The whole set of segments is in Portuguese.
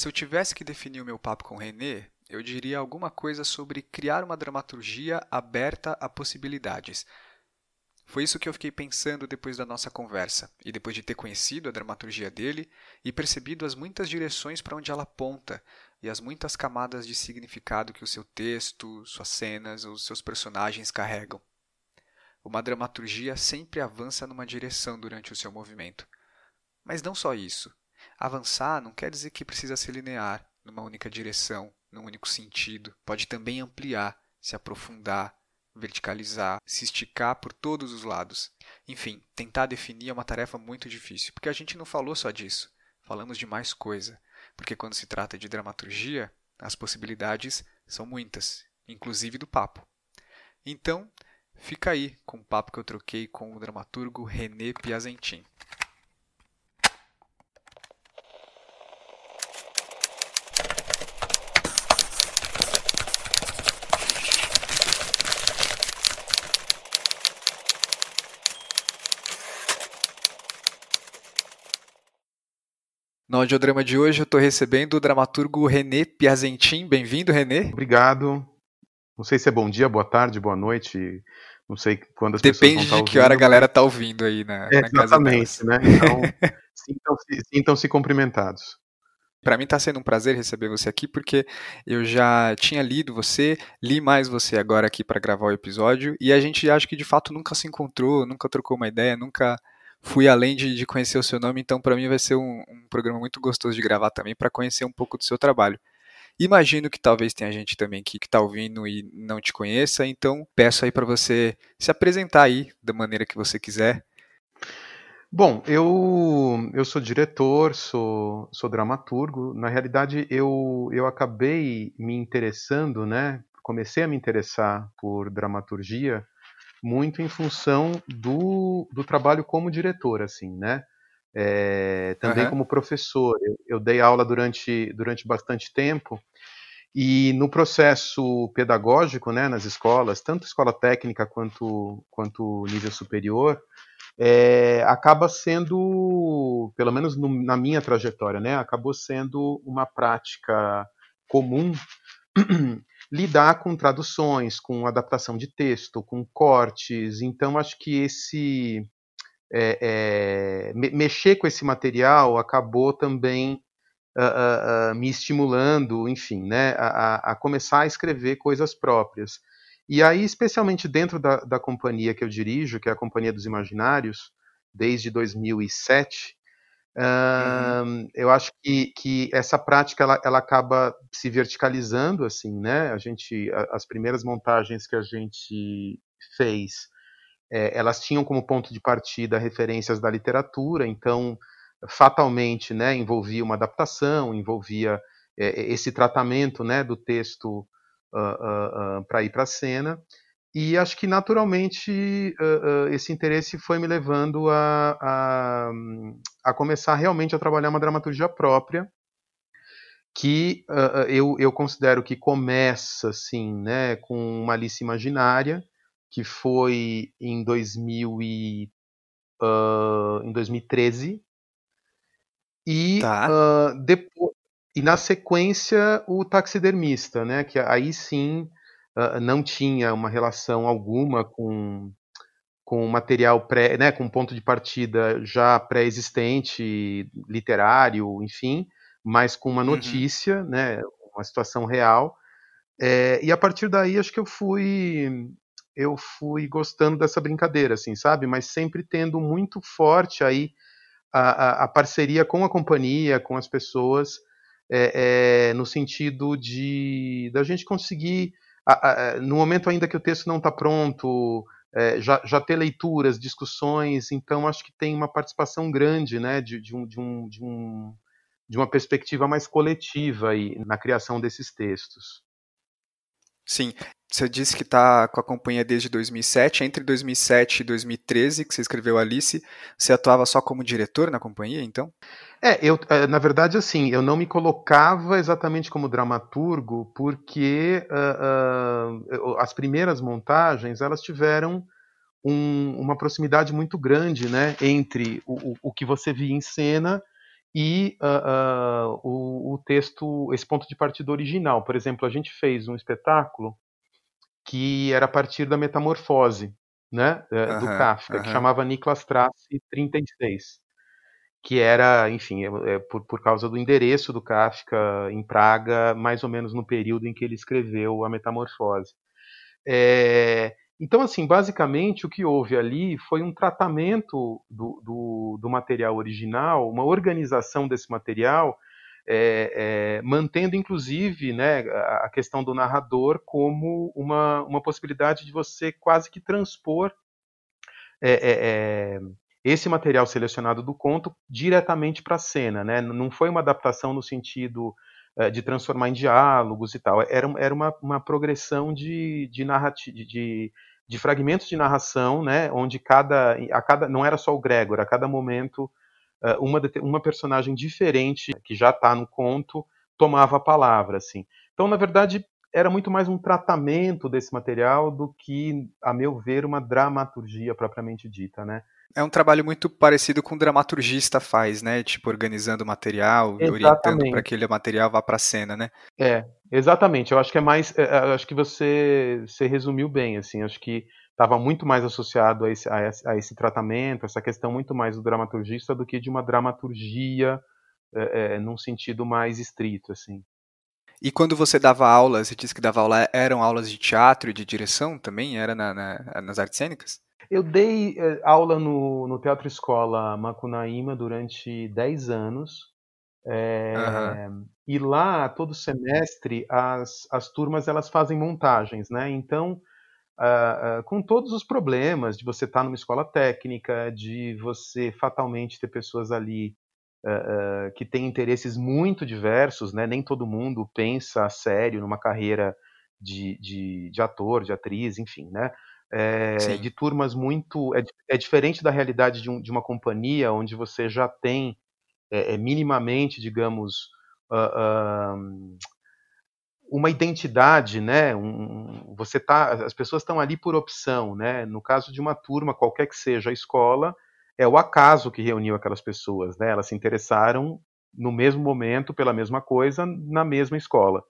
Se eu tivesse que definir o meu papo com René, eu diria alguma coisa sobre criar uma dramaturgia aberta a possibilidades. Foi isso que eu fiquei pensando depois da nossa conversa, e depois de ter conhecido a dramaturgia dele e percebido as muitas direções para onde ela aponta e as muitas camadas de significado que o seu texto, suas cenas, os seus personagens carregam. Uma dramaturgia sempre avança numa direção durante o seu movimento. Mas não só isso. Avançar não quer dizer que precisa ser linear, numa única direção, num único sentido. Pode também ampliar, se aprofundar, verticalizar, se esticar por todos os lados. Enfim, tentar definir é uma tarefa muito difícil, porque a gente não falou só disso. Falamos de mais coisa. Porque quando se trata de dramaturgia, as possibilidades são muitas, inclusive do papo. Então, fica aí com o papo que eu troquei com o dramaturgo René Piazentin. No audiodrama de hoje eu estou recebendo o dramaturgo René Piazentin. Bem-vindo, René. Obrigado. Não sei se é bom dia, boa tarde, boa noite. Não sei quando as Depende pessoas vão de que hora a galera está ouvindo aí na, é, na Exatamente, né? Então, sintam-se sintam -se cumprimentados. Para mim está sendo um prazer receber você aqui, porque eu já tinha lido você, li mais você agora aqui para gravar o episódio, e a gente acho que de fato nunca se encontrou, nunca trocou uma ideia, nunca fui além de, de conhecer o seu nome, então para mim vai ser um, um, programa muito gostoso de gravar também para conhecer um pouco do seu trabalho. Imagino que talvez tenha gente também que está ouvindo e não te conheça, então peço aí para você se apresentar aí da maneira que você quiser. Bom, eu, eu sou diretor, sou, sou dramaturgo. Na realidade, eu, eu acabei me interessando, né? Comecei a me interessar por dramaturgia muito em função do, do trabalho como diretor, assim, né? É, também uhum. como professor. Eu, eu, dei aula durante, durante bastante tempo e no processo pedagógico, né, nas escolas, tanto escola técnica quanto, quanto nível superior, é, acaba sendo, pelo menos no, na minha trajetória, né, acabou sendo uma prática comum lidar com traduções, com adaptação de texto, com cortes. Então, acho que esse é, é, mexer com esse material acabou também uh, uh, uh, me estimulando, enfim, né, a, a, começar a escrever coisas próprias. E aí, especialmente dentro da, da companhia que eu dirijo, que é a Companhia dos Imaginários, desde 2007, Uhum. eu acho que, que essa prática ela, ela acaba se verticalizando assim, né? A gente, as primeiras montagens que a gente fez, é, elas tinham como ponto de partida referências da literatura, então fatalmente, né, envolvia uma adaptação, envolvia é, esse tratamento, né, do texto uh, uh, uh, para ir para a cena. E acho que naturalmente uh, uh, esse interesse foi me levando a, a, a, começar realmente a trabalhar uma dramaturgia própria, que uh, eu, eu considero que começa assim, né, com uma Alice Imaginária, que foi em, 2000 e, em 2013, e, tá. depois, e na sequência o Taxidermista, né, que aí sim não tinha uma relação alguma com com material pré, né, com ponto de partida já pré-existente, literário, enfim, mas com uma uhum. notícia, uhum. né, uma situação real. É, e a partir daí acho que eu fui eu fui gostando dessa brincadeira, assim, sabe? Mas sempre tendo muito forte aí a, a, a parceria com a companhia, com as pessoas, é, é, no sentido de da gente conseguir no momento ainda que o texto não está pronto, é, já, já ter leituras, discussões, então acho que tem uma participação grande né, de, de, um, de, um, de, um, de uma perspectiva mais coletiva aí na criação desses textos. Sim, você disse que está com a companhia desde 2007. Entre 2007 e 2013, que você escreveu Alice, você atuava só como diretor na companhia, então? É, eu, é, na verdade, assim, eu não me colocava exatamente como dramaturgo, porque uh, uh, as primeiras montagens elas tiveram um, uma proximidade muito grande, né, entre o, o, que você via em cena e uh, uh, o, o, texto, esse ponto de partida original. Por exemplo, a gente fez um espetáculo que era a partir da metamorfose né, do Kafka, que chamava Niklas Trace 36 que era, enfim, é, é, por, por causa do endereço do Kafka em Praga, mais ou menos no período em que ele escreveu A Metamorfose. É, então, assim, basicamente o que houve ali foi um tratamento do, do, do material original, uma organização desse material, é, é, mantendo inclusive né, a questão do narrador como uma, uma possibilidade de você quase que transpor é, é, é esse material selecionado do conto diretamente para a cena. Né? Não foi uma adaptação no sentido uh, de transformar em diálogos e tal. Era, era uma, uma progressão de, de, de, de fragmentos de narração, né? onde cada, a cada. Não era só o Gregor, a cada momento. Uh, uma, uma personagem diferente que já está no conto tomava a palavra, assim. Então, na verdade, era muito mais um tratamento desse material do que, a meu ver, uma dramaturgia propriamente dita, né? É um trabalho muito parecido com o dramaturgista faz, né? Tipo, organizando o material, exatamente. orientando para que aquele material vá para a cena, né? É, exatamente. Eu acho que é mais. É, é acho que você, você resumiu bem, assim. Acho que estava muito mais associado a esse, a esse, a, esse, tratamento, essa questão muito mais do dramaturgista do que de uma dramaturgia é, é, num sentido mais estrito, assim. E quando você dava aulas, você disse que dava aula, eram aulas de teatro e de direção também? Era na, na, nas artes cênicas? Eu dei eh, aula no, no Teatro Escola Macunaíma durante 10 anos. É, uhum. E lá, todo semestre, as, as turmas elas fazem montagens, né? Então, uh, uh, com todos os problemas de você estar numa escola técnica, de você fatalmente ter pessoas ali uh, que têm interesses muito diversos, né? Nem todo mundo pensa a sério numa carreira de, de, de ator, de atriz, enfim, né? é, de turmas muito. É, é, diferente da realidade de, um, de, uma companhia onde você já tem é, minimamente, digamos, uma identidade, né? Um, você tá, as pessoas estão ali por opção, né? No caso de uma turma, qualquer que seja a escola, é o acaso que reuniu aquelas pessoas, né? Elas se interessaram no mesmo momento pela mesma coisa na mesma escola.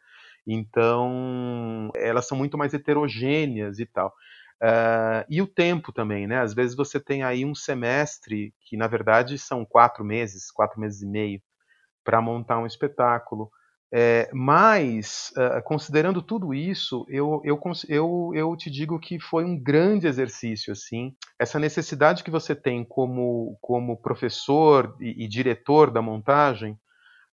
Então, elas são muito mais heterogêneas e tal. Uh, e o tempo também, né? Às vezes você tem aí um semestre, que na verdade são quatro meses, quatro meses e meio, para montar um espetáculo. É, mas, uh, considerando tudo isso, eu, eu, eu, eu te digo que foi um grande exercício, assim. Essa necessidade que você tem como, como professor e, e diretor da montagem,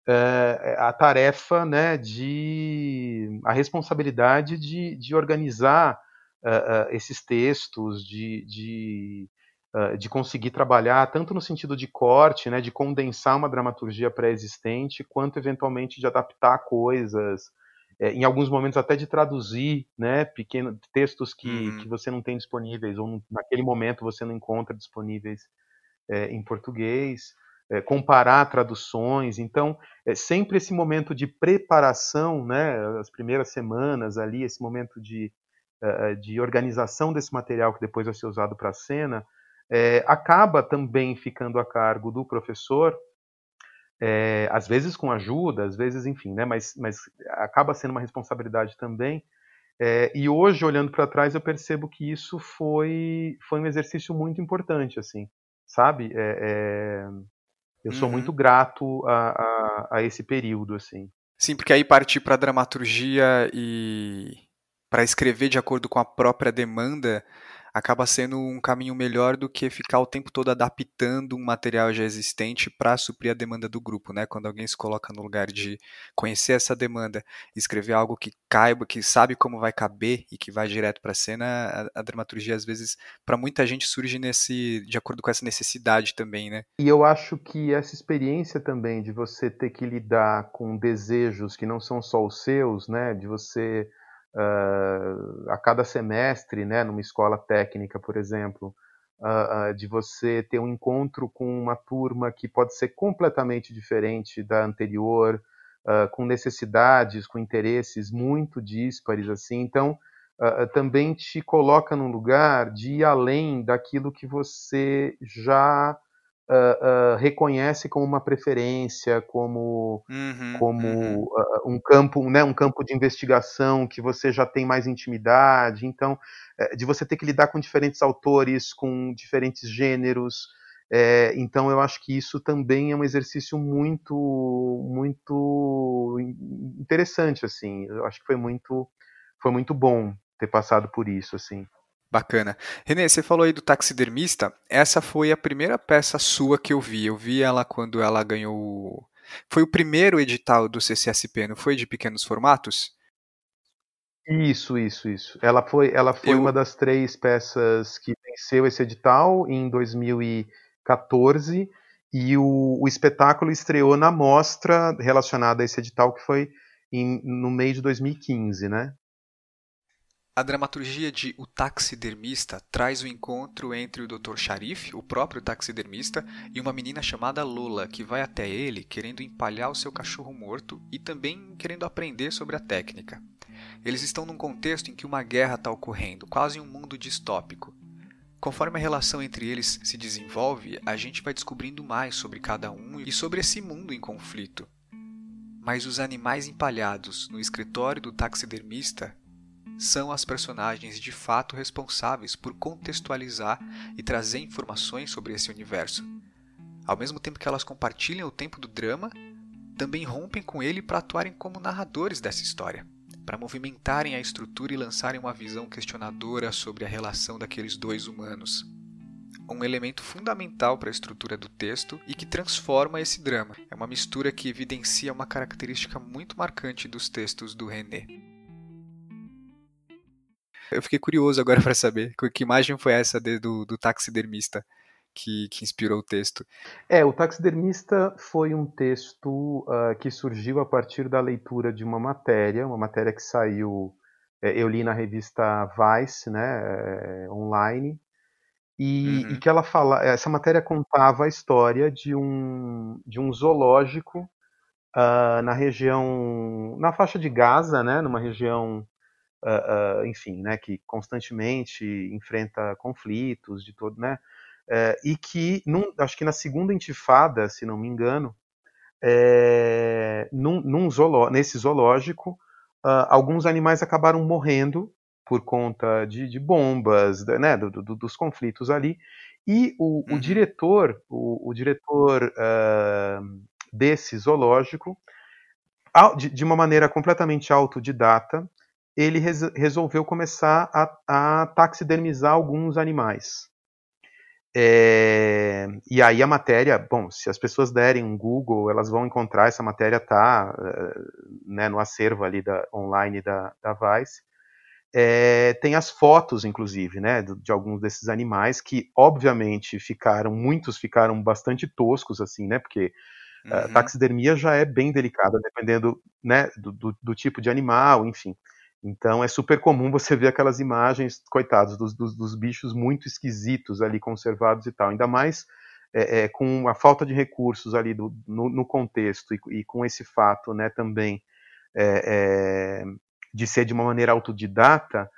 uh, a tarefa, né, de... a responsabilidade de, de organizar uh, esses textos, de, de, de conseguir trabalhar tanto no sentido de corte, né, de condensar uma dramaturgia pré-existente, quanto eventualmente de adaptar coisas, é, em alguns momentos até de traduzir né, pequenos textos que, uhum. que você não tem disponíveis, ou naquele momento você não encontra disponíveis é, em português. É, comparar traduções. Então, é sempre esse momento de preparação, né, as primeiras semanas ali, esse momento de, de organização desse material que depois vai ser usado para a cena, é, acaba também ficando a cargo do professor, é, às vezes com ajuda, às vezes, enfim, né, mas, mas acaba sendo uma responsabilidade também. É, e hoje, olhando para trás, eu percebo que isso foi, foi um exercício muito importante, assim, sabe? eu sou uhum. muito grato a, a, a esse período, assim. Sim, porque aí partir para dramaturgia e para escrever de acordo com a própria demanda acaba sendo um caminho melhor do que ficar o tempo todo adaptando um material já existente para suprir a demanda do grupo, né? Quando alguém se coloca no lugar de conhecer essa demanda, escrever algo que caiba, que sabe como vai caber e que vai direto para a cena, a, dramaturgia às vezes para muita gente surge nesse de acordo com essa necessidade também, né? E eu acho que essa experiência também de você ter que lidar com desejos que não são só os seus, né? De você uh, a cada semestre, né, numa escola técnica, por exemplo, uh, uh, de você ter um encontro com uma turma que pode ser completamente diferente da anterior, com necessidades, com interesses muito díspares, assim. Então, também te coloca num lugar de ir além daquilo que você já uh, uh, reconhece como uma preferência, como, uhum, como uhum. Uh, um campo, né, um campo de investigação que você já tem mais intimidade. Então, é, de você ter que lidar com diferentes autores, com diferentes gêneros. É, então, eu acho que isso também é um exercício muito, muito interessante, assim. Eu acho que foi muito, foi muito bom ter passado por isso, assim. Bacana. Renê, você falou aí do taxidermista. Essa foi a primeira peça sua que eu vi. Eu vi ela quando ela ganhou. Foi o primeiro edital do CCSP, não foi de pequenos formatos? Isso, isso, isso. Ela foi, ela foi eu... uma das três peças que venceu esse edital em 2014 e o, o espetáculo estreou na mostra relacionada a esse edital que foi em, no mês de 2015, né? A dramaturgia de O Taxidermista traz o encontro entre o Dr. Sharif, o próprio taxidermista, e uma menina chamada Lola, que vai até ele querendo empalhar o seu cachorro morto e também querendo aprender sobre a técnica. Eles estão num contexto em que uma guerra está ocorrendo, quase um mundo distópico. Conforme a relação entre eles se desenvolve, a gente vai descobrindo mais sobre cada um e sobre esse mundo em conflito. Mas os animais empalhados no escritório do taxidermista são as personagens de fato responsáveis por contextualizar e trazer informações sobre esse universo. Ao mesmo tempo que elas compartilham o tempo do drama, também rompem com ele para atuarem como narradores dessa história, para movimentarem a estrutura e lançarem uma visão questionadora sobre a relação daqueles dois humanos. Um elemento fundamental para a estrutura do texto e que transforma esse drama. É uma mistura que evidencia uma característica muito marcante dos textos do René. Eu fiquei curioso agora para saber que imagem foi essa de, do, do taxidermista que, que, inspirou o texto. É, o taxidermista foi um texto uh, que surgiu a partir da leitura de uma matéria, uma matéria que saiu, é, eu li na revista Vice, né, é, online, e, uhum. e, que ela fala, essa matéria contava a história de um, de um zoológico uh, na região, na faixa de Gaza, né, numa região uh, uh, enfim, né, que constantemente enfrenta conflitos de todo, né, uh, e que, num, acho que na segunda intifada, se não me engano, é, num, num zooló nesse zoológico, alguns animais acabaram morrendo por conta de, de bombas, né, do, do, dos conflitos ali, e o, uhum. o diretor, o, o diretor desse zoológico, de, uma maneira completamente autodidata, ele res resolveu começar a, a, taxidermizar alguns animais. É, e aí a matéria, bom, se as pessoas derem um Google, elas vão encontrar essa matéria tá eh, né, no acervo ali da online da, da Vice. É, tem as fotos, inclusive, né, de, de, alguns desses animais que, obviamente, ficaram, muitos ficaram bastante toscos, assim, né, porque uhum. a taxidermia já é bem delicada, dependendo, né, do, do, do tipo de animal, enfim. Então é super comum você ver aquelas imagens, coitados, dos, dos, dos bichos muito esquisitos ali conservados e tal. Ainda mais é, é, com a falta de recursos ali do, no, no, contexto e, e, com esse fato né, também é, é de ser de uma maneira autodidata,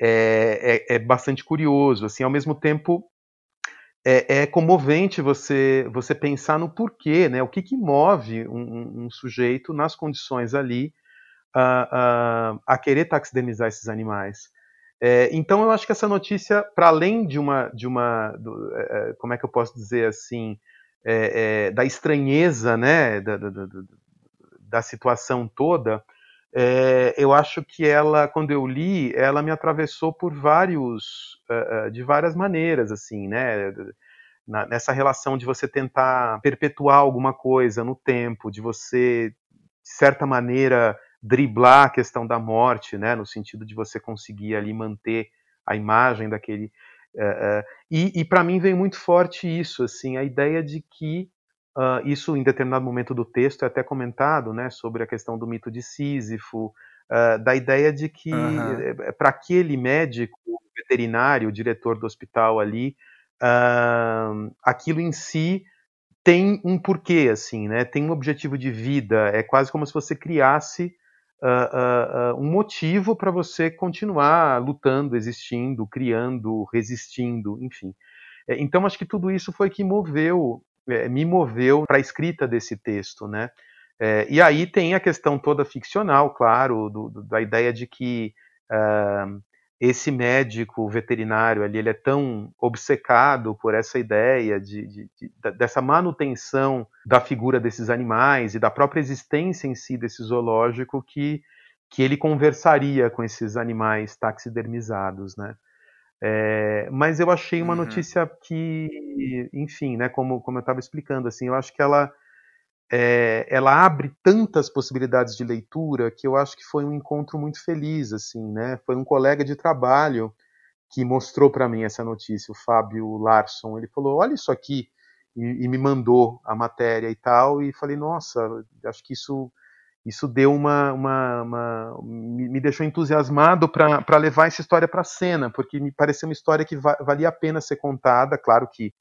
é, é, é, bastante curioso. Assim, ao mesmo tempo, é, comovente você, você pensar no porquê, né, o que, que move um, um sujeito nas condições ali a, a, a querer taxidermizar esses animais. É, então eu acho que essa notícia, para além de uma, de uma, do, é, é como é que eu posso dizer assim, é, é da estranheza, né, da, da, da, da situação toda, é, eu acho que ela, quando eu li, ela me atravessou por vários, de várias maneiras, assim, né, na, nessa relação de você tentar perpetuar alguma coisa no tempo, de você, de certa maneira, driblar a questão da morte, né, no sentido de você conseguir ali manter a imagem daquele. Uh, uh, e, e para mim vem muito forte isso, assim, a ideia de que uh, isso em determinado momento do texto é até comentado, né, sobre a questão do mito de Sísifo, da ideia de que uhum. para aquele médico veterinário, o diretor do hospital ali, aquilo em si tem um porquê, assim, né? Tem um objetivo de vida. É quase como se você criasse uh, um motivo para você continuar lutando, existindo, criando, resistindo, enfim. É, então, acho que tudo isso foi que moveu é, me moveu para a escrita desse texto, né? É, e aí tem a questão toda ficcional, claro, do, do, da ideia de que uh, esse médico veterinário ali ele é tão obcecado por essa ideia de, de, de, dessa manutenção da figura desses animais e da própria existência em si desse zoológico que, que ele conversaria com esses animais taxidermizados, né? É, mas eu achei uma uhum. notícia que, enfim, né, como, como eu estava explicando, assim, eu acho que ela é, ela abre tantas possibilidades de leitura que eu acho que foi um encontro muito feliz, assim, né? Foi um colega de trabalho que mostrou para mim essa notícia, o Fábio Larson. Ele falou: "Olha isso aqui", e, e, me mandou a matéria e tal, e falei: "Nossa, acho que isso isso deu uma, uma, uma me, deixou entusiasmado para levar essa história para a cena, porque me pareceu uma história que va valia a pena ser contada, claro que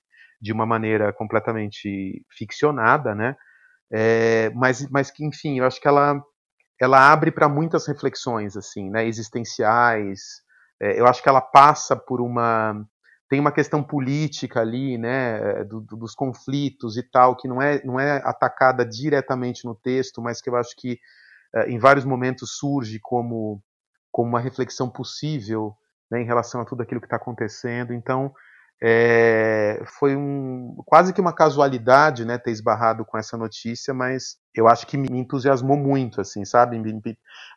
de uma maneira completamente ficcionada, né? É, mas, mas que, enfim, eu acho que ela, ela abre para muitas reflexões, assim, né, existenciais. É, eu acho que ela passa por uma tem uma questão política ali, né, do, do, dos conflitos e tal, que não é, não é atacada diretamente no texto, mas que eu acho que é, em vários momentos surge como, como uma reflexão possível né, em relação a tudo aquilo que está acontecendo. Então, é, foi um, quase que uma casualidade, né, ter esbarrado com essa notícia, mas eu acho que me entusiasmou muito, assim, sabe?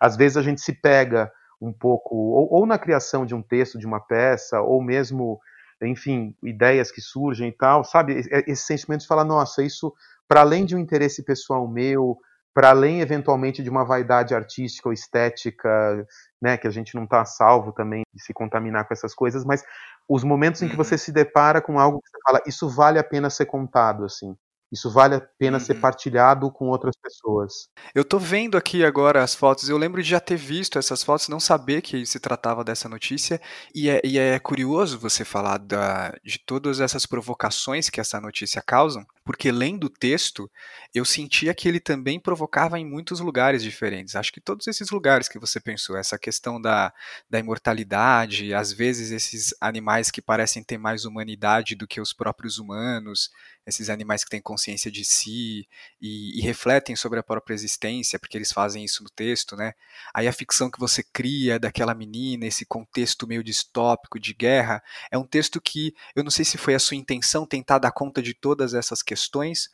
Às vezes a gente se pega um pouco, ou, ou na criação de um texto, de uma peça, ou mesmo, enfim, ideias que surgem e tal, sabe? Esse sentimento de falar, nossa, isso, para além de um interesse pessoal meu, para além eventualmente de uma vaidade artística ou estética, né, que a gente não está salvo também de se contaminar com essas coisas, mas os momentos em que você uhum. se depara com algo que você fala, isso vale a pena ser contado, assim. Isso vale a pena uhum. ser partilhado com outras pessoas. Eu tô vendo aqui agora as fotos, eu lembro de já ter visto essas fotos, não saber que se tratava dessa notícia, e é, e é curioso você falar da, de todas essas provocações que essa notícia causa, porque lendo o texto, eu sentia que ele também provocava em muitos lugares diferentes. Acho que todos esses lugares que você pensou, essa questão da, da imortalidade, às vezes esses animais que parecem ter mais humanidade do que os próprios humanos, esses animais que têm consciência de si e, e, refletem sobre a própria existência, porque eles fazem isso no texto, né? Aí a ficção que você cria daquela menina, esse contexto meio distópico de guerra, é um texto que eu não sei se foi a sua intenção tentar dar conta de todas essas questões.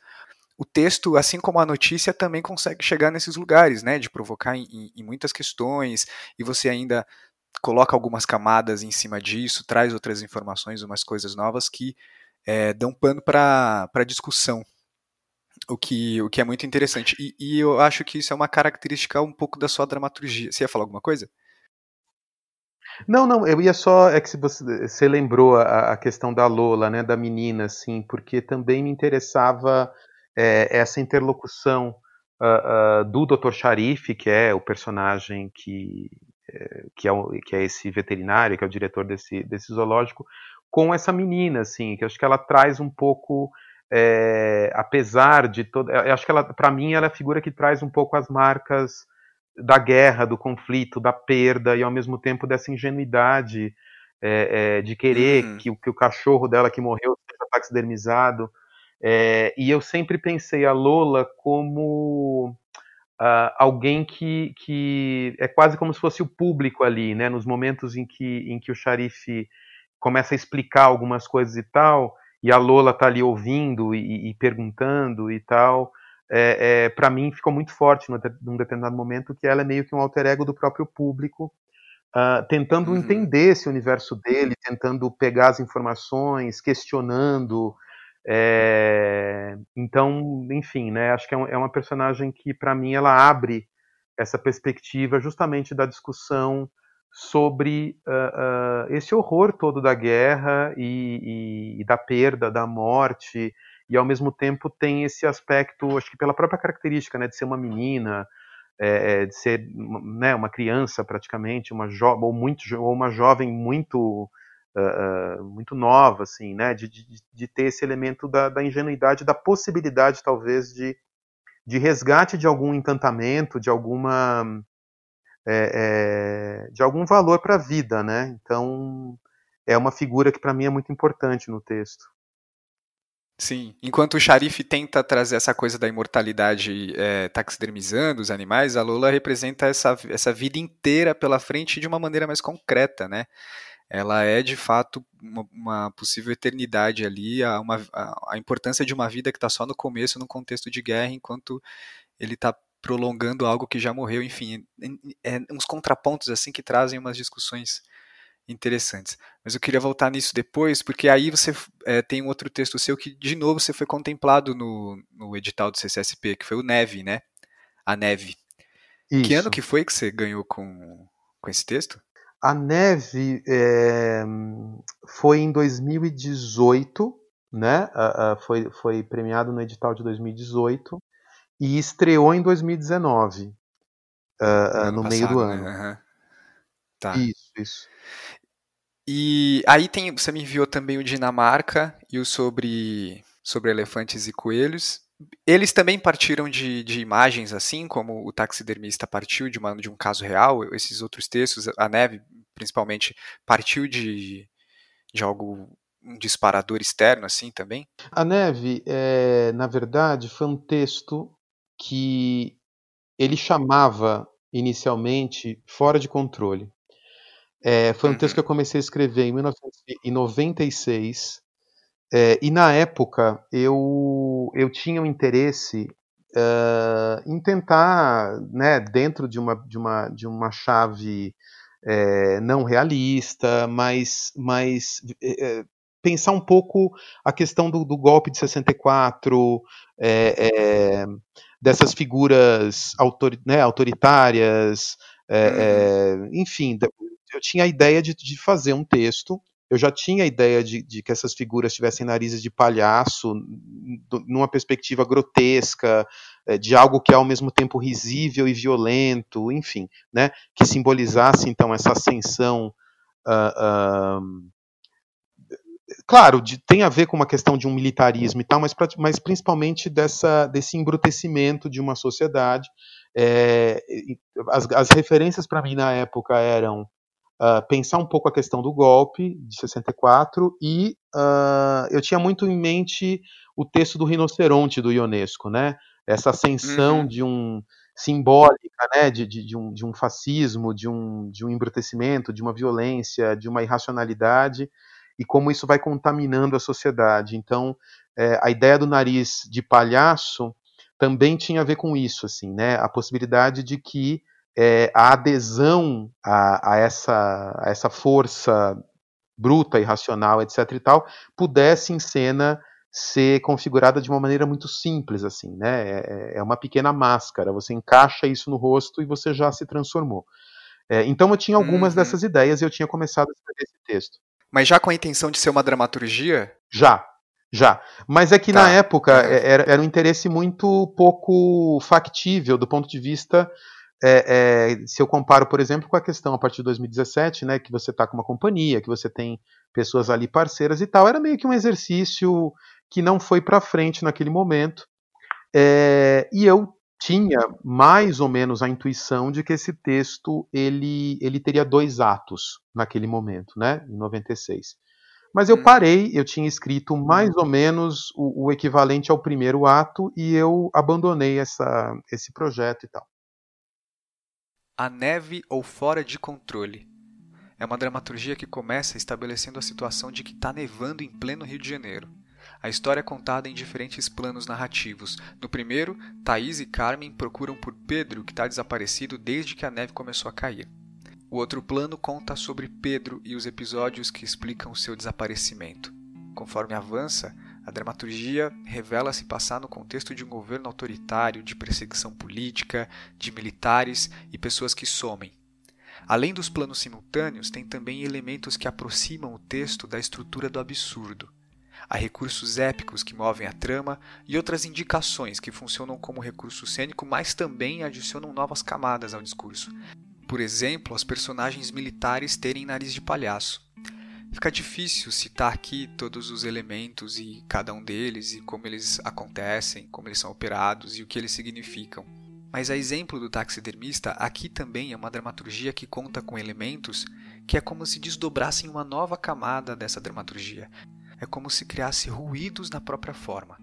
O texto, assim como a notícia, também consegue chegar nesses lugares, né? De provocar em, em muitas questões e você ainda coloca algumas camadas em cima disso, traz outras informações, umas coisas novas que é, dão pano para discussão, o que, o que é muito interessante. E, e, eu acho que isso é uma característica um pouco da sua dramaturgia. Você ia falar alguma coisa? Não, não, eu ia só. É que você, você lembrou a, a, questão da Lola, né, da menina, assim, porque também me interessava é, essa interlocução uh, uh, do Dr. Sharif, que é o personagem que, que, é, que é esse veterinário, que é o diretor desse, desse zoológico, com essa menina, assim, que acho que ela traz um pouco, é, apesar de todo, eu acho que ela, para mim, ela é a figura que traz um pouco as marcas da guerra, do conflito, da perda e ao mesmo tempo dessa ingenuidade é, é, de querer uhum. que, que, o cachorro dela que morreu seja taxidermizado. É, e eu sempre pensei a Lola como uh, alguém que, que é quase como se fosse o público ali, né? Nos momentos em que, em que o xerife começa a explicar algumas coisas e tal, e a Lola tá ali ouvindo e, e perguntando e tal, é, é para mim ficou muito forte no, num determinado momento que ela é meio que um alter ego do próprio público, uh, tentando uhum. entender esse universo dele, tentando pegar as informações, questionando. É, então, enfim, né, acho que é, um, é uma personagem que, para mim, ela abre essa perspectiva justamente da discussão sobre uh, uh, esse horror todo da guerra e, e, e, da perda, da morte, e ao mesmo tempo tem esse aspecto, acho que pela própria característica, né, de ser uma menina, é, de ser né, uma criança praticamente, uma ou muito ou uma jovem muito uh, muito nova, assim, né, de, de, de ter esse elemento da, da, ingenuidade, da possibilidade talvez de, de resgate de algum encantamento, de alguma é, é, de algum valor para a vida, né? Então é uma figura que para mim é muito importante no texto. Sim, enquanto o Sharif tenta trazer essa coisa da imortalidade é, taxidermizando os animais, a Lola representa essa, essa vida inteira pela frente de uma maneira mais concreta, né? Ela é de fato uma, uma possível eternidade ali, a, uma, a, a importância de uma vida que está só no começo, num contexto de guerra, enquanto ele está prolongando algo que já morreu, enfim, é, é, uns contrapontos assim que trazem umas discussões interessantes. Mas eu queria voltar nisso depois, porque aí você é, tem um outro texto seu que, de novo, você foi contemplado no, no edital do CCSP, que foi o Neve, né? A Neve. Isso. Que ano que foi que você ganhou com, com esse texto? A Neve é, foi em 2018, né? Uh, uh, foi, foi premiado no edital de 2018 e estreou em 2019, uh, no, no passado, meio do ano. Né? Uhum. Tá. Isso, isso. E aí tem, você me enviou também o Dinamarca e o sobre, sobre elefantes e coelhos. Eles também partiram de, de imagens, assim como o taxidermista partiu de, uma, de um caso real. Esses outros textos, a Neve principalmente, partiu de, de algo um disparador externo assim também? A Neve, é, na verdade, foi um texto que ele chamava inicialmente fora de controle. É, foi um uhum. texto que eu comecei a escrever em 1996. É, e na época eu, eu tinha um interesse uh, em tentar, né, dentro de uma, de uma, de uma chave é, não realista, mas, mas é, pensar um pouco a questão do, do golpe de 64, é, é, dessas figuras autor, né, autoritárias, é, uhum. enfim, eu tinha a ideia de, de fazer um texto eu já tinha a ideia de, de, que essas figuras tivessem narizes de palhaço, numa perspectiva grotesca, eh, de algo que é ao mesmo tempo risível e violento, enfim, né, que simbolizasse então essa ascensão. Uh, uh, claro, de, tem a ver com uma questão de um militarismo e tal, mas, mas principalmente dessa, desse embrutecimento de uma sociedade. É, as, as referências para mim na época eram uh, pensar um pouco a questão do golpe de 64 e uh, eu tinha muito em mente o texto do rinoceronte do Ionesco, né? Essa ascensão uhum. de um simbólica, né, de, de, de, um, de um fascismo, de um, de um embrutecimento, de uma violência, de uma irracionalidade e como isso vai contaminando a sociedade. Então, é, a ideia do nariz de palhaço também tinha a ver com isso, assim, né? A possibilidade de que é, a adesão a, a, essa, a essa força bruta, irracional, etc. e tal, pudesse em cena ser configurada de uma maneira muito simples, assim, né? É, é, é uma pequena máscara. Você encaixa isso no rosto e você já se transformou. É, então eu tinha algumas uhum. dessas ideias e eu tinha começado a escrever esse texto. Mas já com a intenção de ser uma dramaturgia? Já, já. Mas é que tá. na época é, era, era um interesse muito pouco factível do ponto de vista é, é, se eu comparo, por exemplo, com a questão a partir de 2017, né, que você está com uma companhia, que você tem pessoas ali parceiras e tal, era meio que um exercício que não foi para frente naquele momento. É, e eu tinha mais ou menos a intuição de que esse texto ele, ele teria dois atos naquele momento, né, em 96. Mas eu hum. parei, eu tinha escrito mais ou menos o, o equivalente ao primeiro ato e eu abandonei essa, esse projeto e tal. A neve ou fora de controle. É uma dramaturgia que começa estabelecendo a situação de que está nevando em pleno Rio de Janeiro. A história é contada em diferentes planos narrativos. No primeiro, Thaís e Carmen procuram por Pedro, que está desaparecido desde que a neve começou a cair. O outro plano conta sobre Pedro e os episódios que explicam o seu desaparecimento. Conforme avança, a dramaturgia revela se passar no contexto de um governo autoritário, de perseguição política, de militares e pessoas que somem. Além dos planos simultâneos, tem também elementos que aproximam o texto da estrutura do absurdo. Há recursos épicos que movem a trama e outras indicações que funcionam como recurso cênico, mas também adicionam novas camadas ao discurso. Por exemplo, os personagens militares terem nariz de palhaço. Fica difícil citar aqui todos os elementos e cada um deles e como eles acontecem, como eles são operados e o que eles significam. Mas a exemplo do taxidermista, aqui também é uma dramaturgia que conta com elementos que é como se desdobrassem uma nova camada dessa dramaturgia. é como se criasse ruídos na própria forma.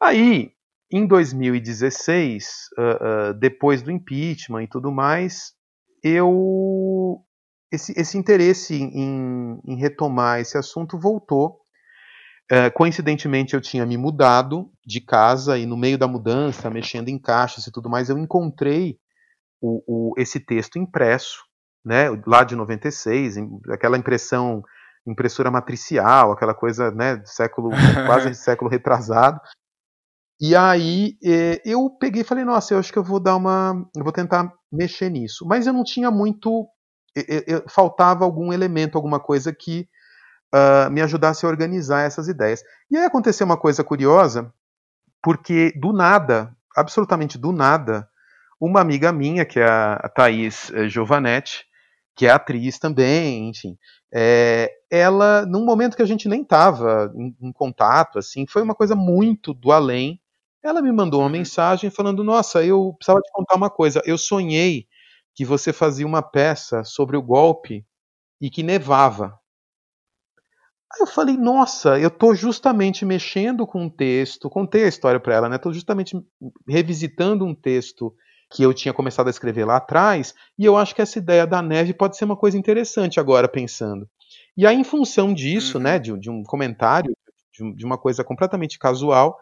Aí, em 2016, uh, uh, depois do impeachment e tudo mais, eu esse, esse interesse em, em, retomar esse assunto voltou. Uh, coincidentemente, eu tinha me mudado de casa e no meio da mudança, mexendo em caixas e tudo mais, eu encontrei o, o, esse texto impresso, né, lá de 96, aquela impressão impressora matricial, aquela coisa, né, século quase século retrasado. E aí eh, eu peguei e falei, nossa, eu acho que eu vou dar uma. Eu vou tentar mexer nisso. Mas eu não tinha muito. Faltava algum elemento, alguma coisa que uh, me ajudasse a organizar essas ideias. E aí aconteceu uma coisa curiosa, porque do nada, absolutamente do nada, uma amiga minha, que é a Thaís eh, Giovanetti, que é atriz também, enfim, é, ela, num momento que a gente nem estava em, em, contato, assim, foi uma coisa muito do além, ela me mandou uma uhum. mensagem falando: Nossa, eu precisava te contar uma coisa. Eu sonhei que você fazia uma peça sobre o golpe e que nevava. Aí eu falei: Nossa, eu estou justamente mexendo com um texto, contei a história para ela, né? Estou justamente revisitando um texto que eu tinha começado a escrever lá atrás, e eu acho que essa ideia da neve pode ser uma coisa interessante agora, pensando. E aí, em função disso, uhum. né, de, de, um comentário, de, de uma coisa completamente casual,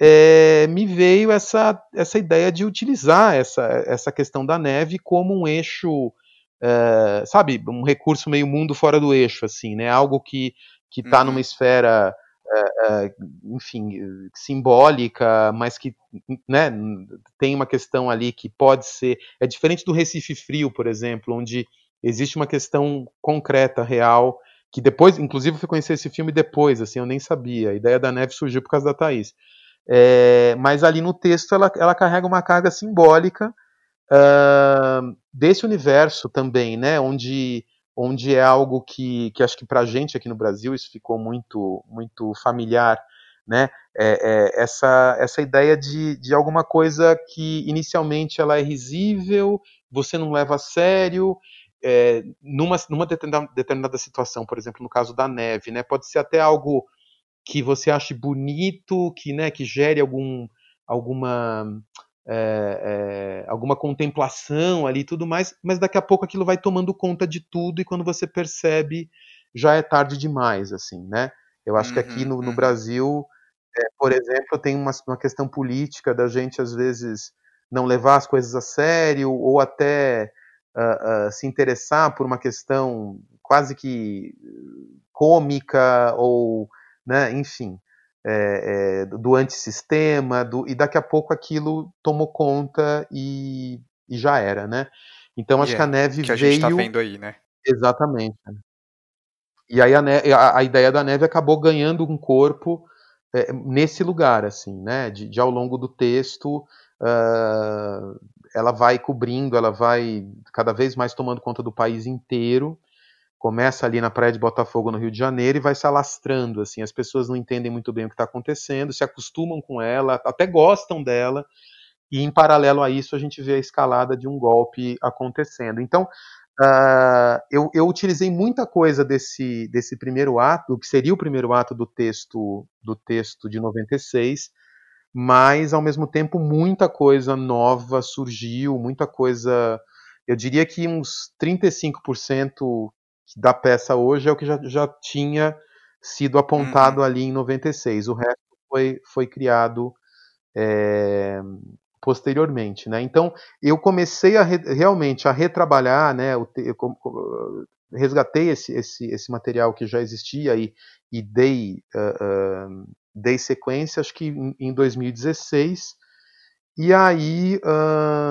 é, me veio essa, essa ideia de utilizar essa, essa questão da neve como um eixo, é, sabe, um recurso meio mundo fora do eixo, assim, né? Algo que que está uhum. numa esfera, é, enfim, simbólica, mas que, né, tem uma questão ali que pode ser, é diferente do Recife Frio, por exemplo, onde existe uma questão concreta, real, que depois, inclusive, eu fui conhecer esse filme depois, assim, eu nem sabia. A ideia da neve surgiu por causa da Thaís. É, mas ali no texto ela, ela carrega uma carga simbólica uh, desse universo também, né? Onde, onde é algo que, que acho que para a gente aqui no Brasil isso ficou muito, muito familiar, né? É, é, essa, essa ideia de, de alguma coisa que inicialmente ela é risível, você não leva a sério, é, numa, numa determinada, determinada situação, por exemplo, no caso da neve, né? Pode ser até algo que você ache bonito, que, né, que gere algum, alguma, é, é, alguma contemplação ali e tudo mais, mas daqui a pouco aquilo vai tomando conta de tudo e quando você percebe já é tarde demais, assim, né? Eu acho uhum, que aqui no, no uhum. Brasil, é, por exemplo, tem uma, uma questão política da gente às vezes não levar as coisas a sério ou até uh, uh, se interessar por uma questão quase que cômica ou né? enfim, é, é, do antissistema, do, e daqui a pouco aquilo tomou conta e, e já era, né? Então acho yeah, que a neve que a veio. gente tá vendo aí, né? Exatamente. E aí a, neve, a, a, ideia da neve acabou ganhando um corpo é, nesse lugar, assim, né? De, de, ao longo do texto, uh, ela vai cobrindo, ela vai cada vez mais tomando conta do país inteiro começa ali na praia de Botafogo, no Rio de Janeiro, e vai se alastrando. Assim, as pessoas não entendem muito bem o que está acontecendo, se acostumam com ela, até gostam dela, e em paralelo a isso a gente vê a escalada de um golpe acontecendo. Então, uh, eu, eu, utilizei muita coisa desse, desse primeiro ato, que seria o primeiro ato do texto do texto de 96, mas ao mesmo tempo muita coisa nova surgiu, muita coisa eu diria que uns 35% da peça hoje é o que já, já tinha sido apontado uhum. ali em 96. O resto foi, foi criado é, posteriormente, né? Então eu comecei a re, realmente a retrabalhar, né? Eu, eu, eu, resgatei esse, esse, esse material que já existia e, e dei, uh, uh, dei sequência, acho que em, em 2016. E aí,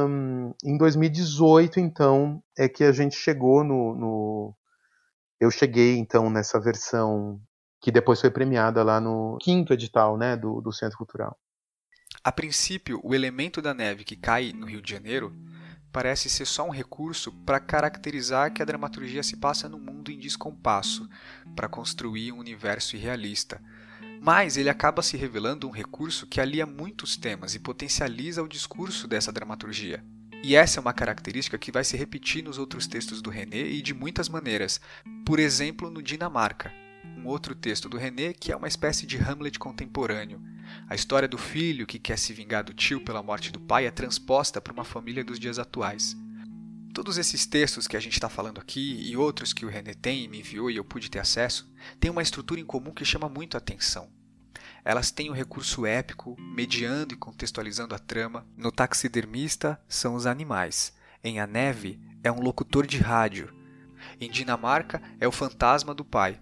um, em 2018, então, é que a gente chegou no, no, eu cheguei então nessa versão que depois foi premiada lá no quinto edital né, do, do Centro Cultural. A princípio, o elemento da neve que cai no Rio de Janeiro parece ser só um recurso para caracterizar que a dramaturgia se passa num mundo em descompasso, para construir um universo irrealista. Mas ele acaba se revelando um recurso que alia muitos temas e potencializa o discurso dessa dramaturgia. E essa é uma característica que vai se repetir nos outros textos do René e de muitas maneiras. Por exemplo, no Dinamarca, um outro texto do René que é uma espécie de Hamlet contemporâneo. A história do filho que quer se vingar do tio pela morte do pai é transposta para uma família dos dias atuais. Todos esses textos que a gente está falando aqui e outros que o René tem e me enviou e eu pude ter acesso, têm uma estrutura em comum que chama muito a atenção. Elas têm um recurso épico, mediando e contextualizando a trama. No taxidermista são os animais. Em A Neve é um locutor de rádio. Em Dinamarca é o fantasma do pai.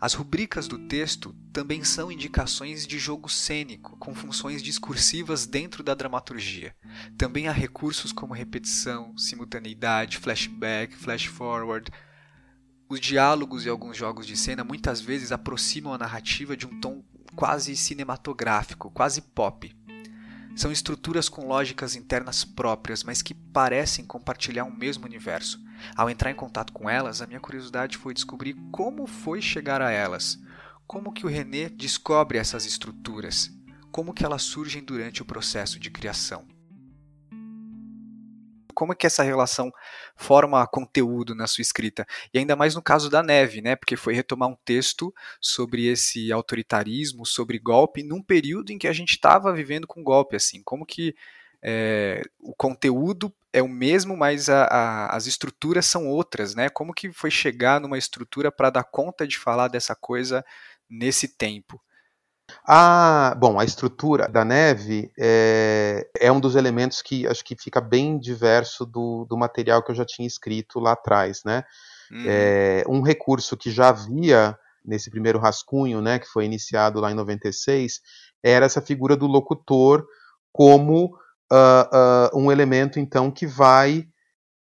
As rubricas do texto também são indicações de jogo cênico, com funções discursivas dentro da dramaturgia. Também há recursos como repetição, simultaneidade, flashback, flash forward. Os diálogos e alguns jogos de cena muitas vezes aproximam a narrativa de um tom quase cinematográfico, quase pop. São estruturas com lógicas internas próprias, mas que parecem compartilhar um mesmo universo. Ao entrar em contato com elas, a minha curiosidade foi descobrir como foi chegar a elas, como que o René descobre essas estruturas, como que elas surgem durante o processo de criação como é que essa relação forma conteúdo na sua escrita. E ainda mais no caso da Neve, né? Porque foi retomar um texto sobre esse autoritarismo, sobre golpe, num período em que a gente estava vivendo com golpe, assim. Como que é, o conteúdo é o mesmo, mas a, a, as estruturas são outras, né? Como que foi chegar numa estrutura para dar conta de falar dessa coisa nesse tempo? Ah, bom, a estrutura da neve é, é, um dos elementos que acho que fica bem diverso do, do material que eu já tinha escrito lá atrás, né? Uhum. É, um recurso que já havia nesse primeiro rascunho, né, que foi iniciado lá em 96, era essa figura do locutor como uh, uh, um elemento, então, que vai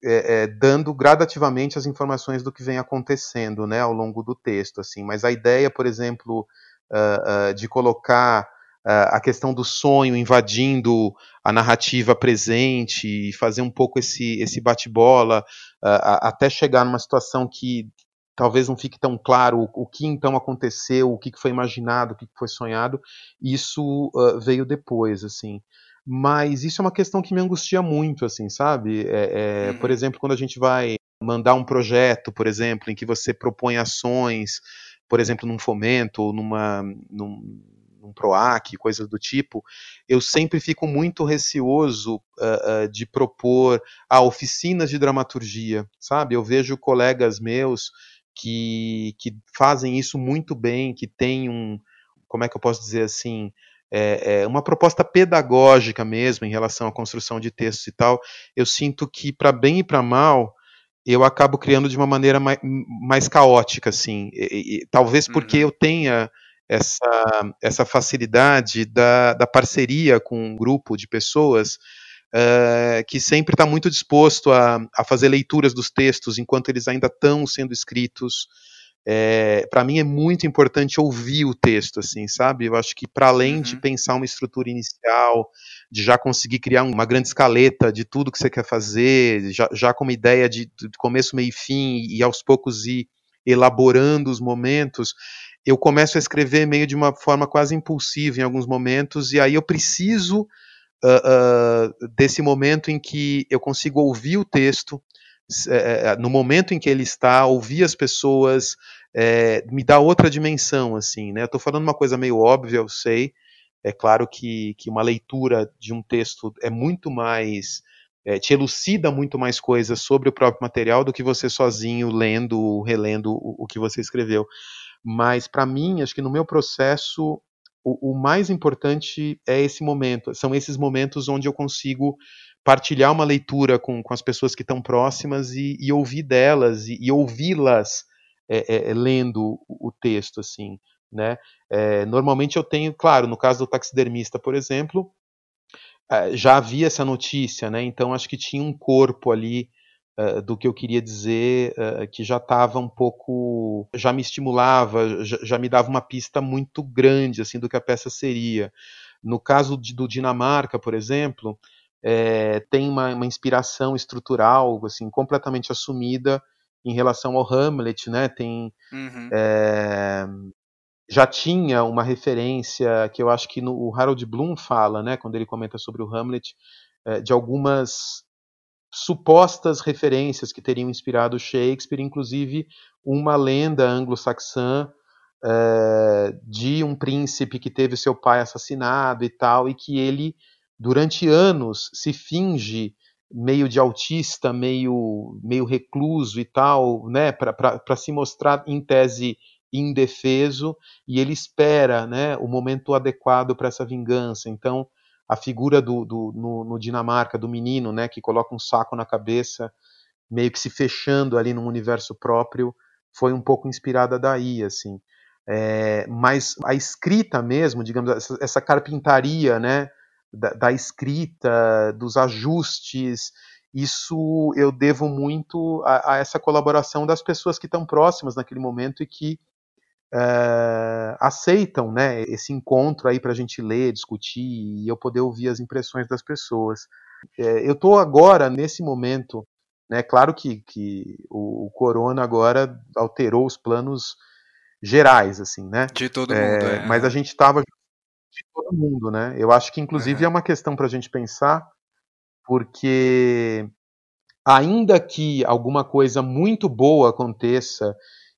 é, é, dando gradativamente as informações do que vem acontecendo, né, ao longo do texto, assim. Mas a ideia, por exemplo, uh, uh, de colocar uh, a questão do sonho invadindo a narrativa presente e fazer um pouco esse, esse bate-bola até chegar numa situação que talvez não fique tão claro o, que então aconteceu, o que, foi imaginado, o que, foi sonhado, isso veio depois, assim mas isso é uma questão que me angustia muito, assim, sabe? É, é, uhum. Por exemplo, quando a gente vai mandar um projeto, por exemplo, em que você propõe ações por exemplo, num fomento ou numa, num, PROAC, coisas do tipo, eu sempre fico muito receoso uh, uh, de propor a oficinas de dramaturgia, sabe? Eu vejo colegas meus que, que fazem isso muito bem, que têm um, como é que eu posso dizer assim, é, é uma proposta pedagógica mesmo em relação à construção de textos e tal. Eu sinto que, para bem e para mal, eu acabo criando de uma maneira mais, mais caótica, assim. E, e, talvez porque uhum. eu tenha essa, essa facilidade da, da parceria com um grupo de pessoas uh, que sempre está muito disposto a, a fazer leituras dos textos enquanto eles ainda estão sendo escritos. É, para mim é muito importante ouvir o texto, assim, sabe? Eu acho que para além uhum. de pensar uma estrutura inicial, de já conseguir criar uma grande escaleta de tudo que você quer fazer, já, já com uma ideia de, de começo, meio e fim, e aos poucos ir elaborando os momentos, eu começo a escrever meio de uma forma quase impulsiva em alguns momentos, e aí eu preciso uh, uh, desse momento em que eu consigo ouvir o texto, é, no momento em que ele está, ouvir as pessoas, é, me dá outra dimensão, assim, né? Eu estou falando uma coisa meio óbvia, eu sei. É claro que, que uma leitura de um texto é muito mais é, te elucida muito mais coisas sobre o próprio material do que você sozinho lendo, relendo o, o que você escreveu. Mas para mim, acho que no meu processo o, o, mais importante é esse momento. São esses momentos onde eu consigo partilhar uma leitura com, com as pessoas que estão próximas e, e ouvir delas e, e ouvi-las é, é, é lendo o, texto, assim, né? É, normalmente eu tenho, claro, no caso do taxidermista, por exemplo, é, já havia essa notícia, né? Então acho que tinha um corpo ali uh, do que eu queria dizer uh, que já estava um pouco, já me estimulava, já, já, me dava uma pista muito grande assim do que a peça seria. No caso de, do Dinamarca, por exemplo, é, tem uma, uma, inspiração estrutural assim completamente assumida em relação ao Hamlet, né? Tem uhum. é, já tinha uma referência que eu acho que no, o Harold Bloom fala, né? Quando ele comenta sobre o Hamlet, é, de algumas supostas referências que teriam inspirado Shakespeare, inclusive uma lenda anglo-saxã de um príncipe que teve seu pai assassinado e tal, e que ele, durante anos, se finge meio de autista, meio, meio recluso e tal, né, para se mostrar em tese indefeso, e ele espera né, o momento adequado para essa vingança. Então, a figura do, do no, no, Dinamarca do menino, né, que coloca um saco na cabeça, meio que se fechando ali num universo próprio, foi um pouco inspirada daí, assim. É, mas a escrita mesmo, digamos, essa, essa carpintaria, né, da, da, escrita, dos ajustes, isso eu devo muito a, a essa colaboração das pessoas que estão próximas naquele momento e que é, aceitam né, esse encontro aí para a gente ler, discutir e eu poder ouvir as impressões das pessoas. É, eu estou agora, nesse momento, né, claro que, que o, o, corona agora alterou os planos gerais, assim, né? De todo é, mundo, é. Mas a gente estava de todo mundo, né? Eu acho que, inclusive, uhum. é uma questão para a gente pensar, porque ainda que alguma coisa muito boa aconteça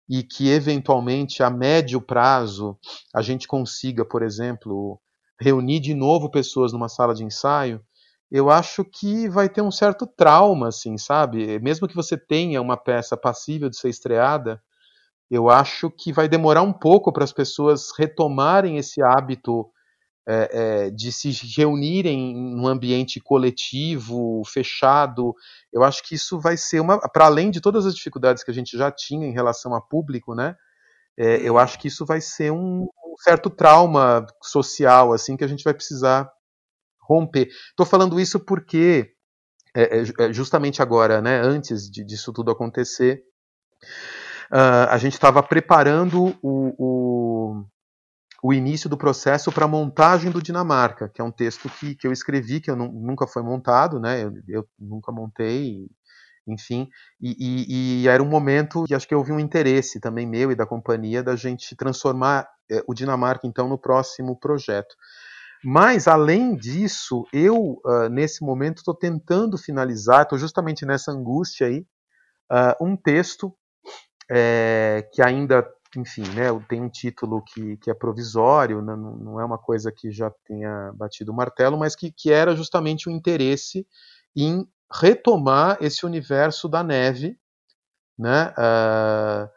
e que eventualmente a médio prazo a gente consiga, por exemplo, reunir de novo pessoas numa sala de ensaio, eu acho que vai ter um certo trauma, assim, sabe? Mesmo que você tenha uma peça passível de ser estreada, eu acho que vai demorar um pouco para as pessoas retomarem esse hábito é, é, de se reunirem num ambiente coletivo, fechado. Eu acho que isso vai ser uma. Para além de todas as dificuldades que a gente já tinha em relação a público, né? É, eu acho que isso vai ser um, um, certo trauma social, assim, que a gente vai precisar romper. Estou falando isso porque é, é, é, justamente agora, né, antes de, disso tudo acontecer, uh, a gente estava preparando o, o o início do processo para a montagem do Dinamarca, que é um texto que, que eu escrevi, que eu nunca foi montado, né? Eu, eu nunca montei, enfim, e, e, e, era um momento que acho que houve um interesse também meu e da companhia da gente transformar é, o Dinamarca, então, no próximo projeto. Mas, além disso, eu, uh, nesse momento, estou tentando finalizar, estou justamente nessa angústia aí, uh, um texto é, que ainda enfim, né, tem um título que, que é provisório, não, não é uma coisa que já tenha batido o martelo, mas que, que era justamente o interesse em retomar esse universo da neve, né, uh,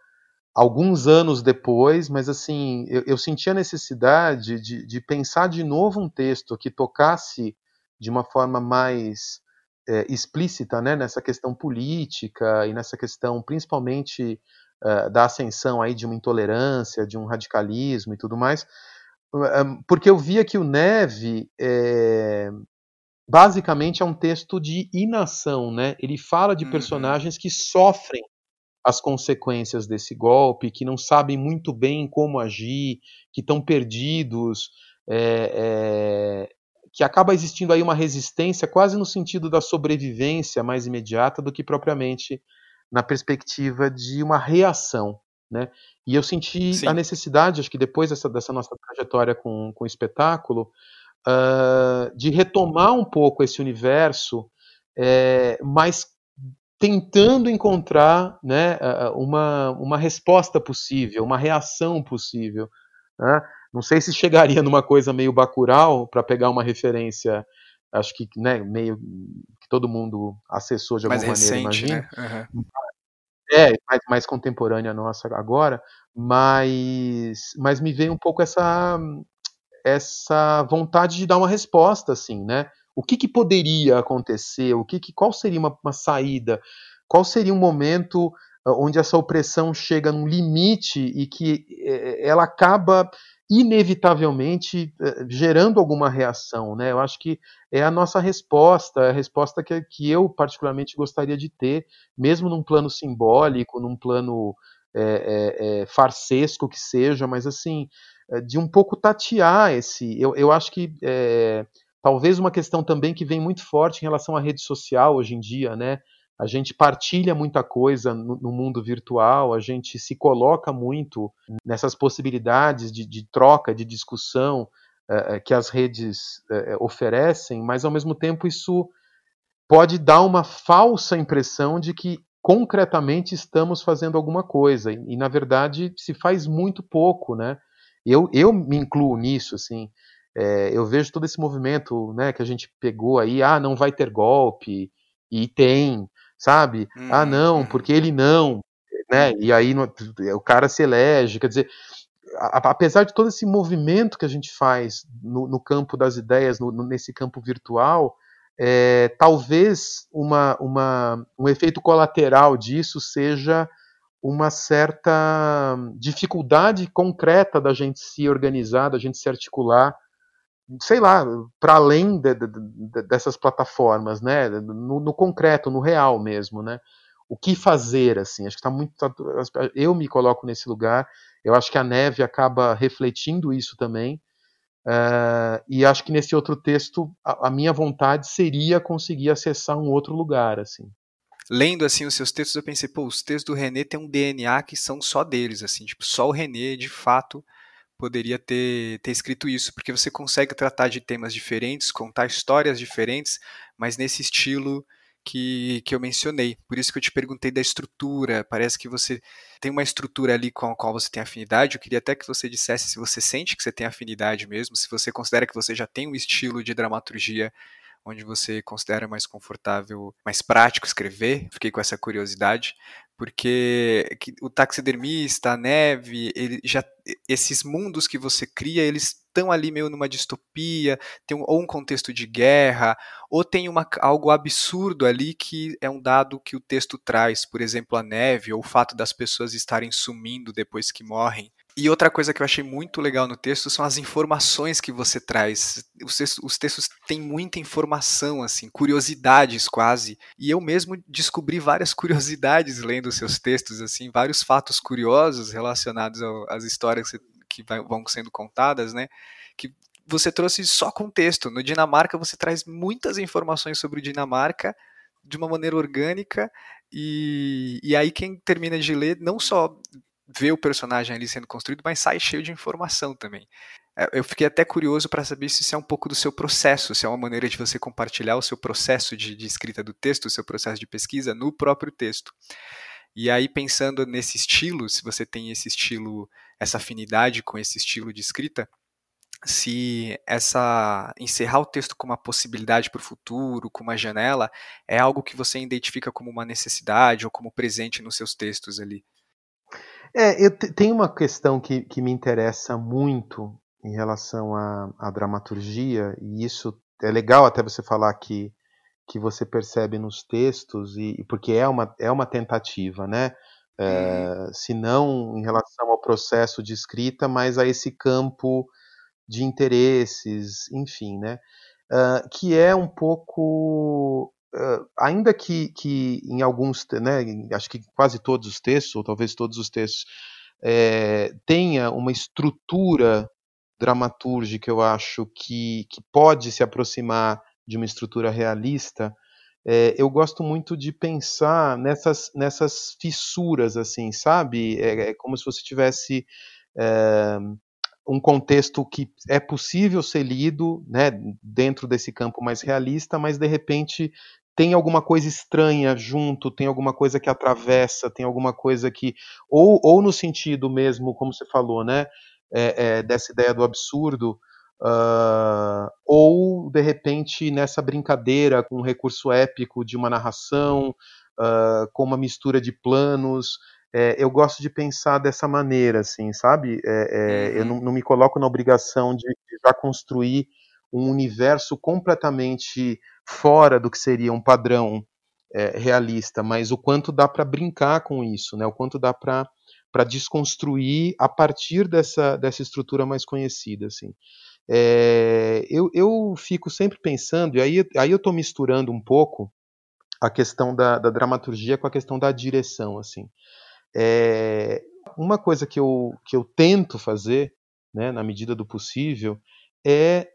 alguns anos depois, mas assim, eu, eu senti a necessidade de, de, pensar de novo um texto que tocasse de uma forma mais é, explícita né, nessa questão política e nessa questão principalmente uh, da ascensão aí de uma intolerância, de um radicalismo e tudo mais, uh, porque eu via que o Neve é, basicamente é um texto de inação, né? Ele fala de uhum. personagens que sofrem as consequências desse golpe, que não sabem muito bem como agir, que estão perdidos, é, é, que acaba existindo aí uma resistência quase no sentido da sobrevivência mais imediata do que propriamente na perspectiva de uma reação. Né? E eu senti Sim. a necessidade, acho que depois dessa, dessa nossa trajetória com, com o espetáculo, uh, de retomar um pouco esse universo, é, mas tentando encontrar né, uma, uma resposta possível, uma reação possível. Né? Não sei se chegaria numa coisa meio bacural, para pegar uma referência, acho que né, meio que todo mundo acessou de alguma mais maneira, recente, imagina. Né? Uhum. É, mais, mais contemporânea nossa agora, mas, mas me veio um pouco essa, essa vontade de dar uma resposta, assim, né? O que, que poderia acontecer? O que, que qual seria uma, uma saída? Qual seria um momento onde essa opressão chega num limite e que eh, ela acaba inevitavelmente eh, gerando alguma reação, né? Eu acho que é a nossa resposta, é a resposta que, que eu particularmente gostaria de ter, mesmo num plano simbólico, num plano é, é, é, farsesco que seja, mas assim, de um pouco tatear esse. Eu, eu acho que talvez uma questão também que vem muito forte em relação à rede social hoje em dia, né? A gente partilha muita coisa no, no, mundo virtual, a gente se coloca muito nessas possibilidades de, de troca, de discussão uh, que as redes uh, oferecem, mas ao mesmo tempo isso pode dar uma falsa impressão de que concretamente estamos fazendo alguma coisa e, e na verdade se faz muito pouco, né? Eu, eu me incluo nisso, assim. É, eu vejo todo esse movimento, né, que a gente pegou aí, ah, não vai ter golpe e tem, sabe? Uhum, ah, não, uhum. porque ele não, né? E aí no, o cara se elege, quer dizer, a, apesar de todo esse movimento que a gente faz no, no campo das ideias, no, nesse campo virtual, é, talvez uma, uma, um efeito colateral disso seja uma certa dificuldade concreta da gente se organizar, da gente se articular, sei lá, para além de, de, de, dessas plataformas, né? No, no, concreto, no real mesmo, né? O que fazer, assim? Acho que está muito. Tá, eu me coloco nesse lugar. Eu acho que a neve acaba refletindo isso também. Uh, e acho que nesse outro texto a, a, minha vontade seria conseguir acessar um outro lugar, assim. Lendo assim os seus textos, eu pensei, pô, os textos do René têm um DNA que são só deles, assim, tipo, só o René, de fato, poderia ter, ter escrito isso, porque você consegue tratar de temas diferentes, contar histórias diferentes, mas nesse estilo que, que eu mencionei. Por isso que eu te perguntei da estrutura. Parece que você tem uma estrutura ali com a qual você tem afinidade. Eu queria até que você dissesse se você sente que você tem afinidade mesmo, se você considera que você já tem um estilo de dramaturgia onde você considera mais confortável, mais prático escrever. Fiquei com essa curiosidade, porque o taxidermista, a neve, ele já esses mundos que você cria, eles estão ali meio numa distopia, tem um, ou um contexto de guerra, ou tem uma, algo absurdo ali que é um dado que o texto traz, por exemplo, a neve, ou o fato das pessoas estarem sumindo depois que morrem. E outra coisa que eu achei muito legal no texto são as informações que você traz. Os textos, os textos têm muita informação, assim, curiosidades quase. E eu mesmo descobri várias curiosidades lendo os seus textos, assim, vários fatos curiosos relacionados às histórias que vão sendo contadas, né? Que você trouxe só contexto. No Dinamarca você traz muitas informações sobre Dinamarca de uma maneira orgânica e, e aí quem termina de ler não só vê o personagem ali sendo construído, mas sai cheio de informação também. É, eu fiquei até curioso para saber se isso é um pouco do seu processo, se é uma maneira de você compartilhar o seu processo de, de escrita do texto, o seu processo de pesquisa no próprio texto. E aí, pensando nesse estilo, se você tem esse estilo, essa afinidade com esse estilo de escrita, se essa encerrar o texto com uma possibilidade para o futuro, com uma janela, é algo que você identifica como uma necessidade ou como presente nos seus textos ali. É, eu tenho uma questão que, que me interessa muito em relação à, à dramaturgia, e isso é legal até você falar que, que você percebe nos textos, e porque é uma, é uma tentativa, né? É, uhum. se não em relação ao processo de escrita, mas a esse campo de interesses, enfim, né? Uh, que é um pouco Uh, ainda que, que em alguns, né, acho que quase todos os textos, ou talvez todos os textos, é, tenha uma estrutura dramatúrgica, eu acho, que, que pode se aproximar de uma estrutura realista, é, eu gosto muito de pensar nessas, nessas fissuras, assim, sabe? É, é como se você tivesse é, um contexto que é possível ser lido né, dentro desse campo mais realista, mas de repente tem alguma coisa estranha junto, tem alguma coisa que atravessa, tem alguma coisa que. Ou, ou no sentido mesmo, como você falou, né? É, é, dessa ideia do absurdo, uh, ou de repente nessa brincadeira com um recurso épico de uma narração, uh, com uma mistura de planos. É, eu gosto de pensar dessa maneira, assim, sabe? É, é, uhum. Eu não, não, me coloco na obrigação de, de já construir um universo completamente fora do que seria um padrão é, realista, mas o quanto dá para brincar com isso, né? O quanto dá para para desconstruir a partir dessa, dessa estrutura mais conhecida, assim. É, eu, eu fico sempre pensando, e aí, aí eu estou misturando um pouco a questão da, da, dramaturgia com a questão da direção, assim. É, uma coisa que eu, que eu tento fazer, né, na medida do possível, é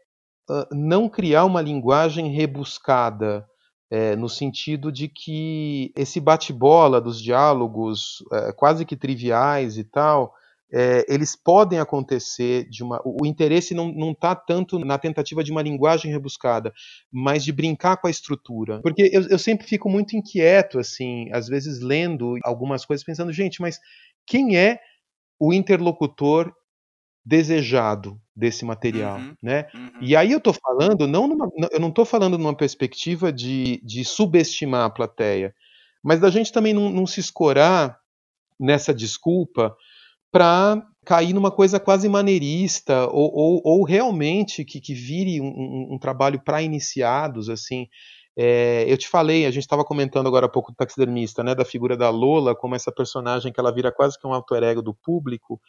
não criar uma linguagem rebuscada, é, no sentido de que esse bate-bola dos diálogos, é, quase que triviais e tal, é, eles podem acontecer de uma. O interesse não está tanto na tentativa de uma linguagem rebuscada, mas de brincar com a estrutura. Porque eu, eu sempre fico muito inquieto, assim, às vezes lendo algumas coisas, pensando, gente, mas quem é o interlocutor desejado desse material, uhum, né? Uhum. E aí eu estou falando, não numa, eu não estou falando numa perspectiva de, de subestimar a plateia, mas da gente também não, não se escorar nessa desculpa para cair numa coisa quase maneirista ou, ou, ou realmente que, que vire um, um, um trabalho para iniciados, assim. É, eu te falei, a gente estava comentando agora há pouco do taxidermista, né, da figura da Lola como essa personagem que ela vira quase que um alter ego do público.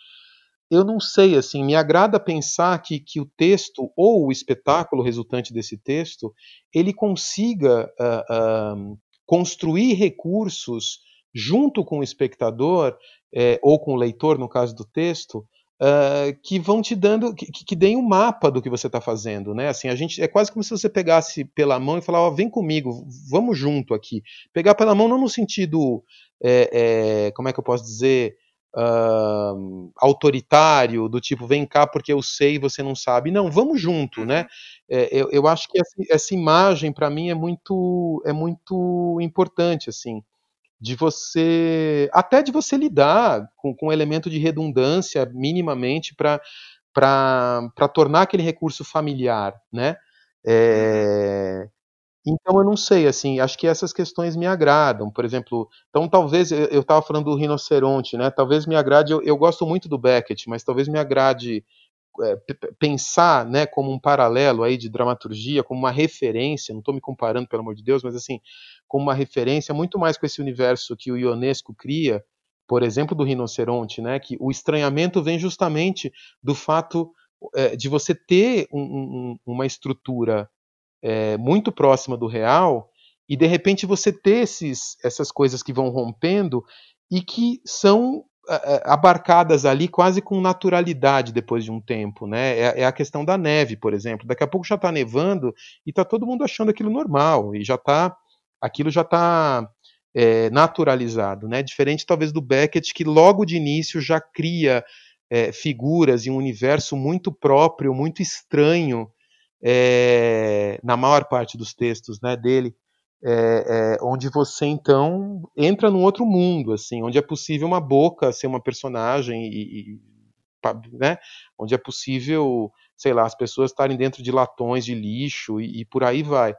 Eu não sei, assim, me agrada pensar que, que o texto ou o espetáculo resultante desse texto ele consiga uh, uh, construir recursos junto com o espectador é, ou com o leitor, no caso do texto, uh, que vão te dando, que, que deem um mapa do que você está fazendo, né? Assim, a gente é quase como se você pegasse pela mão e falar, ó, vem comigo, vamos junto aqui. Pegar pela mão não no sentido, é, é, como é que eu posso dizer, uh, autoritário, do tipo, vem cá porque eu sei e você não sabe. Não, vamos junto, né? Uhum. É, eu, eu, acho que essa, essa imagem para mim é muito, é muito importante, assim de você, até de você lidar com, com um elemento de redundância minimamente para tornar aquele recurso familiar, né? É, então eu não sei, assim, acho que essas questões me agradam. Por exemplo, então talvez eu estava falando do rinoceronte, né? Talvez me agrade. Eu, eu, gosto muito do Beckett, mas talvez me agrade pensar, né, como um paralelo aí de dramaturgia, como uma referência. Não estou me comparando, pelo amor de Deus, mas assim, como uma referência muito mais com esse universo que o Ionesco cria, por exemplo, do rinoceronte, né? Que o estranhamento vem justamente do fato é, de você ter um, um, uma estrutura é, muito próxima do real e de repente você ter esses, essas coisas que vão rompendo e que são é, é, abarcadas ali quase com naturalidade depois de um tempo, né? É, é a questão da neve, por exemplo. Daqui a pouco já está nevando e está todo mundo achando aquilo normal e já está aquilo já está é, naturalizado, né? Diferente talvez do Beckett, que logo de início já cria é, figuras e um universo muito próprio, muito estranho é, na maior parte dos textos né, dele, é, é, onde você então entra num outro mundo, assim, onde é possível uma boca ser uma personagem e, e né, onde é possível, sei lá, as pessoas estarem dentro de latões de lixo e, e por aí vai.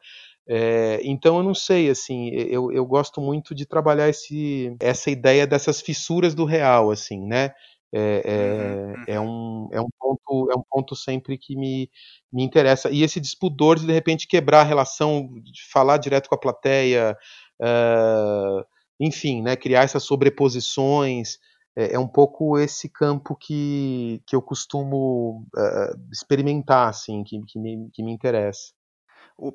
É, então eu não sei, assim, eu, eu gosto muito de trabalhar esse, essa ideia dessas fissuras do real, assim, né? É, é, é, um, é, um ponto, é um ponto sempre que me, me interessa. E esse dispudor de de repente quebrar a relação, falar direto com a plateia, uh, enfim, né, criar essas sobreposições, é, é, um pouco esse campo que, que eu costumo uh, experimentar, assim, que, que, me, que me interessa.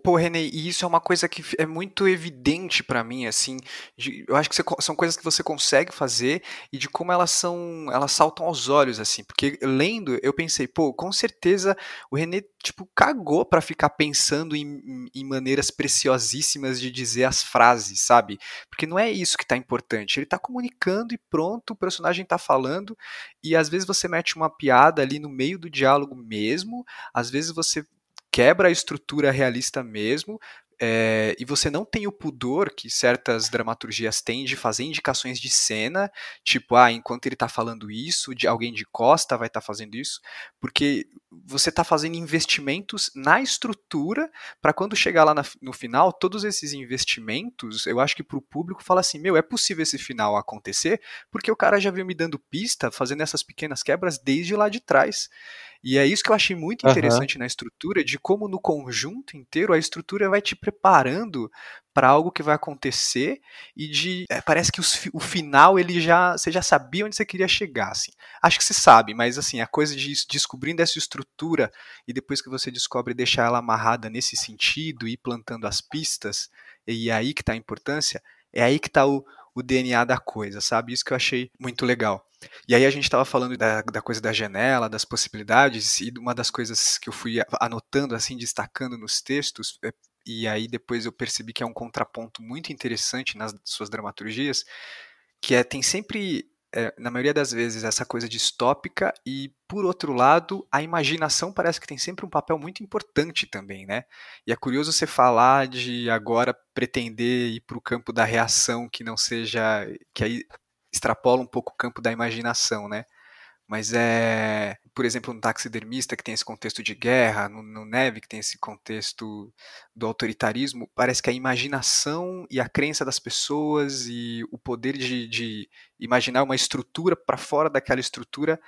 Pô, René, e isso é uma coisa que é muito evidente para mim, assim, de, eu acho que você, são coisas que você consegue fazer e de como elas são, elas saltam aos olhos, assim, porque lendo, eu pensei, pô, com certeza o René, tipo, cagou para ficar pensando em, em, maneiras preciosíssimas de dizer as frases, sabe? Porque não é isso que tá importante, ele tá comunicando e pronto, o personagem tá falando, e às vezes você mete uma piada ali no meio do diálogo mesmo, às vezes você quebra a estrutura realista mesmo, é, e você não tem o pudor que certas dramaturgias têm de fazer indicações de cena, tipo, ah, enquanto ele está falando isso, de alguém de costa vai estar tá fazendo isso, porque você está fazendo investimentos na estrutura para quando chegar lá na, no final, todos esses investimentos, eu acho que para o público fala assim, meu, é possível esse final acontecer, porque o cara já veio me dando pista, fazendo essas pequenas quebras desde lá de trás. E é isso que eu achei muito interessante uhum. na estrutura, de como no conjunto inteiro a estrutura vai te preparando para algo que vai acontecer e de é, parece que os, o final ele já você já sabia onde você queria chegar assim. Acho que você sabe mas assim a coisa de descobrindo essa estrutura e depois que você descobre deixar ela amarrada nesse sentido e plantando as pistas e é aí que está a importância é aí que está o, o DNA da coisa sabe? Isso que eu achei muito legal. E aí a gente estava falando da, da, coisa da janela, das possibilidades, e uma das coisas que eu fui anotando, assim, destacando nos textos, é, e aí depois eu percebi que é um contraponto muito interessante nas suas dramaturgias, que é, tem sempre é, na maioria das vezes, essa coisa distópica e, por outro lado, a imaginação parece que tem sempre um papel muito importante também, né? E é curioso você falar de agora pretender ir para o campo da reação que não seja, que aí extrapola um pouco o campo da imaginação, né? Mas é, por exemplo, no taxidermista que tem esse contexto de guerra, no, no Neve que tem esse contexto do autoritarismo, parece que a imaginação e a crença das pessoas e o poder de, de imaginar uma estrutura para fora daquela estrutura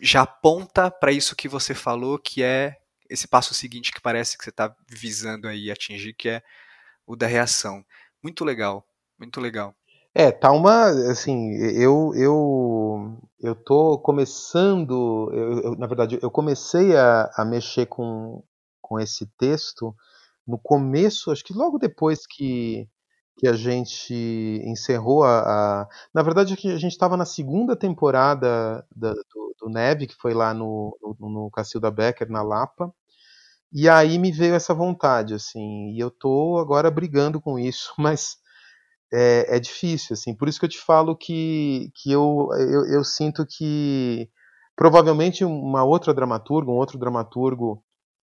já aponta para isso que você falou, que é esse passo seguinte que parece que você está visando aí atingir, que é o da reação. Muito legal, muito legal. É, tá uma, assim, eu eu eu tô começando, eu, eu, na verdade, eu comecei a, a mexer com, com esse texto no começo, acho que logo depois que, que a gente encerrou a, a na verdade a gente estava na segunda temporada da, do, do, Neve, que foi lá no, no, no Cacilda Becker, na Lapa, e aí me veio essa vontade, assim, e eu tô agora brigando com isso, mas é, é, difícil, assim. Por isso que eu te falo que, que eu, eu, eu, sinto que provavelmente uma outra dramaturga, um outro dramaturgo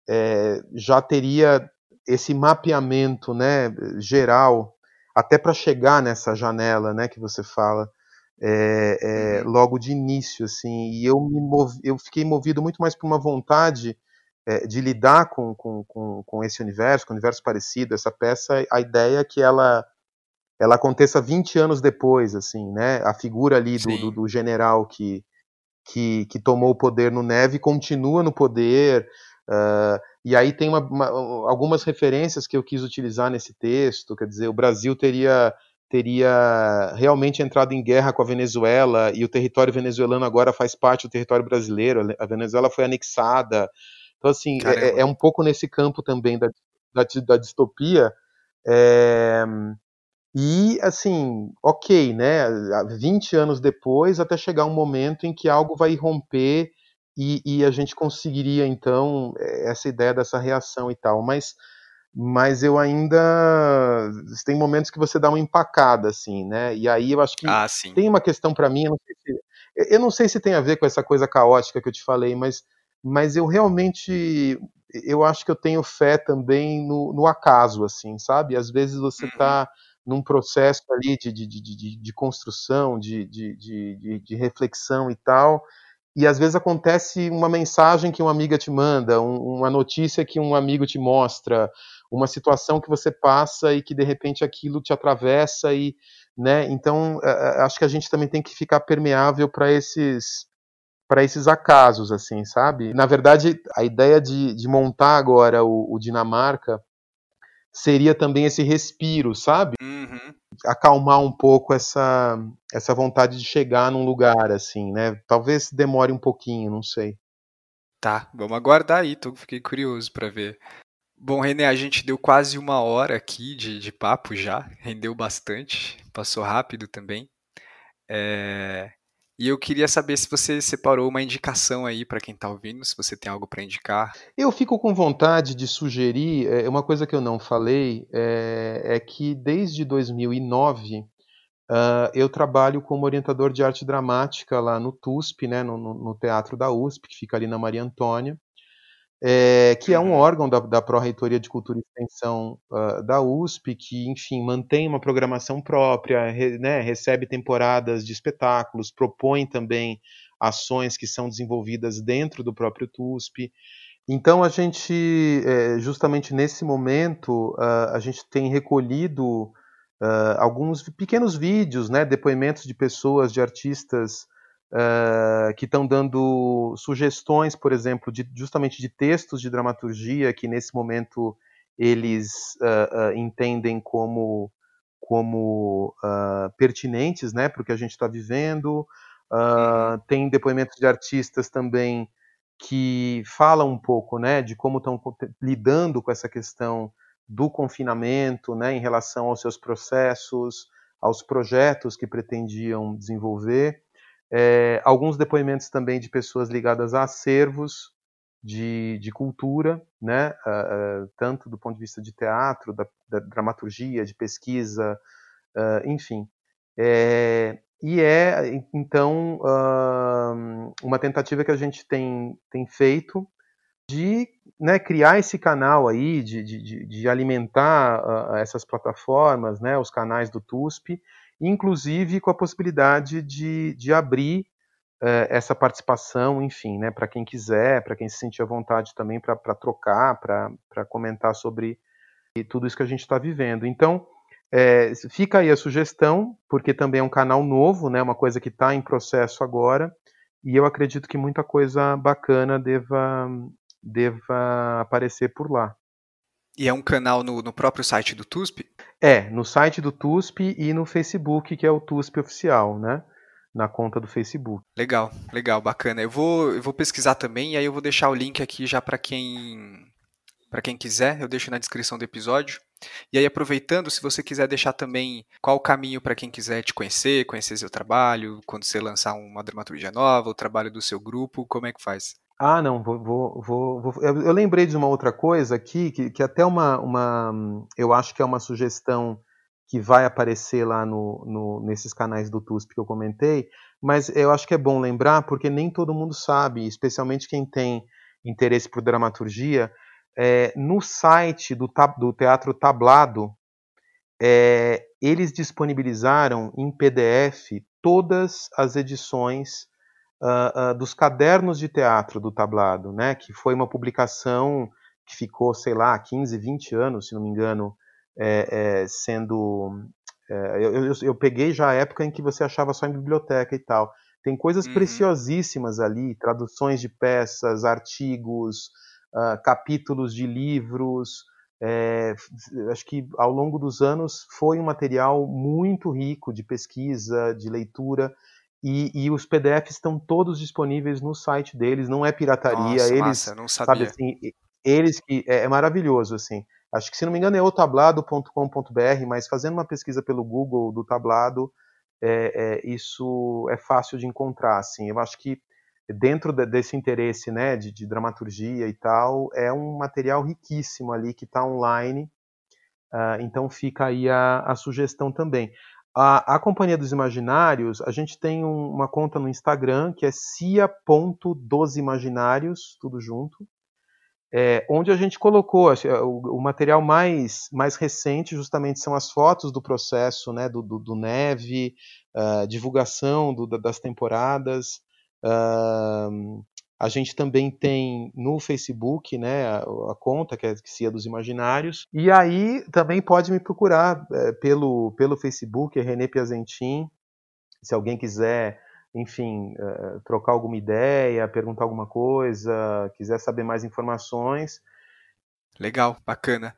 é, já teria esse mapeamento, né, geral, até para chegar nessa janela, né, que você fala. É, é, uhum. logo de início, assim, e eu me movi, eu fiquei movido muito mais por uma vontade é, de lidar com, com, com, com, esse universo, com o universo parecido. Essa peça, a ideia é que ela ela aconteça 20 anos depois, assim, né? A figura ali do, do, do, general que, que, que, tomou o poder no Neve continua no poder. Uh, e aí tem uma, uma, algumas referências que eu quis utilizar nesse texto. Quer dizer, o Brasil teria teria realmente entrado em guerra com a Venezuela e o território venezuelano agora faz parte do território brasileiro. A Venezuela foi anexada. Então, assim, é, é, um pouco nesse campo também da, da, da distopia. É, e, assim, ok, né? 20 anos depois, até chegar um momento em que algo vai romper e, e, a gente conseguiria, então, essa ideia dessa reação e tal. Mas, mas eu ainda. Tem momentos que você dá uma empacada, assim, né? E aí eu acho que ah, tem uma questão para mim, eu não, se, eu não sei se tem a ver com essa coisa caótica que eu te falei, mas, mas eu realmente eu acho que eu tenho fé também no, no acaso, assim, sabe? Às vezes você está uhum num processo ali de, de, de, de construção, de, de, reflexão e tal, e às vezes acontece uma mensagem que uma amiga te manda, um, uma notícia que um amigo te mostra, uma situação que você passa e que de repente aquilo te atravessa e, né? Então acho que a gente também tem que ficar permeável para esses para esses acasos, assim, sabe? Na verdade, a ideia de, de montar agora o, o Dinamarca seria também esse respiro, sabe? Uhum. Acalmar um pouco essa, essa vontade de chegar num lugar, assim, né? Talvez demore um pouquinho, não sei. Tá, vamos aguardar aí, tô, fiquei curioso para ver. Bom, René, a gente deu quase uma hora aqui de, de papo já, rendeu bastante, passou rápido também. É, e eu queria saber se você separou uma indicação aí para quem está ouvindo, se você tem algo para indicar. Eu fico com vontade de sugerir, é, uma coisa que eu não falei, é, é que desde 2009 uh, ah, eu trabalho como orientador de arte dramática lá no TUSP, né, no, no Teatro da USP, que fica ali na Maria Antônia é, que é um uhum. órgão da, da Pró-Reitoria de Cultura e Extensão uh, da USP, que, enfim, mantém uma programação própria, re, né, recebe temporadas de espetáculos, propõe também ações que são desenvolvidas dentro do próprio TUSP. Então, a gente, é, justamente nesse momento, uh, a gente tem recolhido uh, alguns pequenos vídeos, né, depoimentos de pessoas, de artistas uh, que estão dando sugestões, por exemplo, de, justamente de textos de dramaturgia que nesse momento eles uh, uh, entendem como, como pertinentes né, para o que a gente está vivendo. Uhum. Tem depoimentos de artistas também que falam um pouco né, de como estão lidando com essa questão do confinamento, né, em relação aos seus processos, aos projetos que pretendiam desenvolver. É, alguns depoimentos também de pessoas ligadas a acervos de, de cultura, né, uh, uh, tanto do ponto de vista de teatro, da, da dramaturgia, de pesquisa, uh, enfim. É, e é, então, uma tentativa que a gente tem, tem feito de né, criar esse canal aí, de, de, de alimentar essas plataformas, né, os canais do TUSP, inclusive com a possibilidade de, de abrir uh, essa participação, enfim, né, para quem quiser, para quem se sentir à vontade também para trocar, para comentar sobre tudo isso que a gente está vivendo. Então, é, fica aí a sugestão, porque também é um canal novo, né, uma coisa que está em processo agora, e eu acredito que muita coisa bacana deva, deva aparecer por lá. E é um canal no, no, próprio site do TUSP? É, no site do TUSP e no Facebook, que é o TUSP oficial, né? Na conta do Facebook. Legal, legal, bacana. Eu vou, eu vou pesquisar também e aí eu vou deixar o link aqui já para quem para quem quiser, eu deixo na descrição do episódio. E aí, aproveitando, se você quiser deixar também qual o caminho para quem quiser te conhecer, conhecer seu trabalho, quando você lançar uma dramaturgia nova, o trabalho do seu grupo, como é que faz? Ah, não, vou, vou, vou, vou, Eu lembrei de uma outra coisa aqui, que, que até uma, uma. Eu acho que é uma sugestão que vai aparecer lá no, no, nesses canais do TUSP que eu comentei, mas eu acho que é bom lembrar, porque nem todo mundo sabe, especialmente quem tem interesse por dramaturgia, é, no site do, do Teatro Tablado, é, eles disponibilizaram em PDF todas as edições uh, uh, dos cadernos de teatro do tablado, né, que foi uma publicação que ficou, sei lá, 15, 20 anos, se não me engano, é, é, sendo. É, eu, eu, eu, peguei já a época em que você achava só em biblioteca e tal. Tem coisas uhum. preciosíssimas ali, traduções de peças, artigos, uh, capítulos de livros. É, acho que ao longo dos anos foi um material muito rico de pesquisa, de leitura, e, e, os PDFs estão todos disponíveis no site deles, não é pirataria. Nossa, eles, massa, não sabia. Sabe, assim, eles que é, é, maravilhoso assim. Acho que se não me engano é otablado.com.br, mas fazendo uma pesquisa pelo Google do tablado, é, é, isso é fácil de encontrar. Assim, eu acho que dentro de, desse interesse, né, de, de, dramaturgia e tal, é um material riquíssimo ali que está online. Uh, então fica aí a, a sugestão também. A, a Companhia dos Imaginários, a gente tem um, uma conta no Instagram que é cia.dosimaginários, tudo junto, é, onde a gente colocou o, o, material mais, mais recente justamente são as fotos do processo, né, do, do, do Neve, uh, divulgação do, das temporadas, uh, a gente também tem no Facebook, né, a, a conta que é Cia dos Imaginários. E aí também pode me procurar é, pelo, pelo Facebook, é René Piazentin. Se alguém quiser, enfim, é, trocar alguma ideia, perguntar alguma coisa, quiser saber mais informações. Legal, bacana.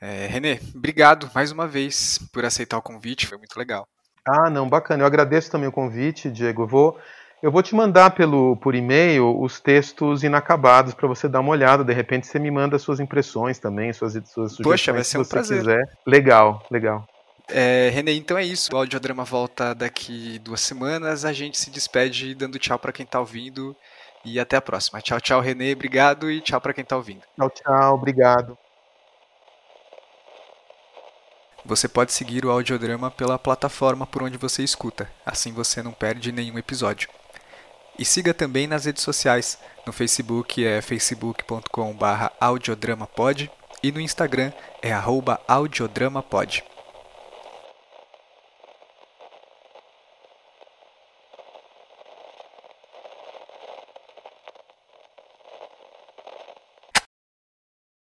É, Renê, obrigado mais uma vez por aceitar o convite, foi muito legal. Ah, não, bacana. Eu agradeço também o convite, Diego. Eu vou eu vou te mandar pelo, por e-mail os textos inacabados para você dar uma olhada. De repente você me manda suas impressões também, suas, suas sugestões. Poxa, vai ser um prazer. Quiser. Legal, legal. É, Renê, então é isso. O audiodrama volta daqui duas semanas. A gente se despede dando tchau para quem está ouvindo. E até a próxima. Tchau, tchau, Renê. Obrigado e tchau para quem está ouvindo. Tchau, tchau. Obrigado. Você pode seguir o audiodrama pela plataforma por onde você escuta. Assim você não perde nenhum episódio. E siga também nas redes sociais. No Facebook é facebook.com/audiodramapod e no Instagram é audiodramapod.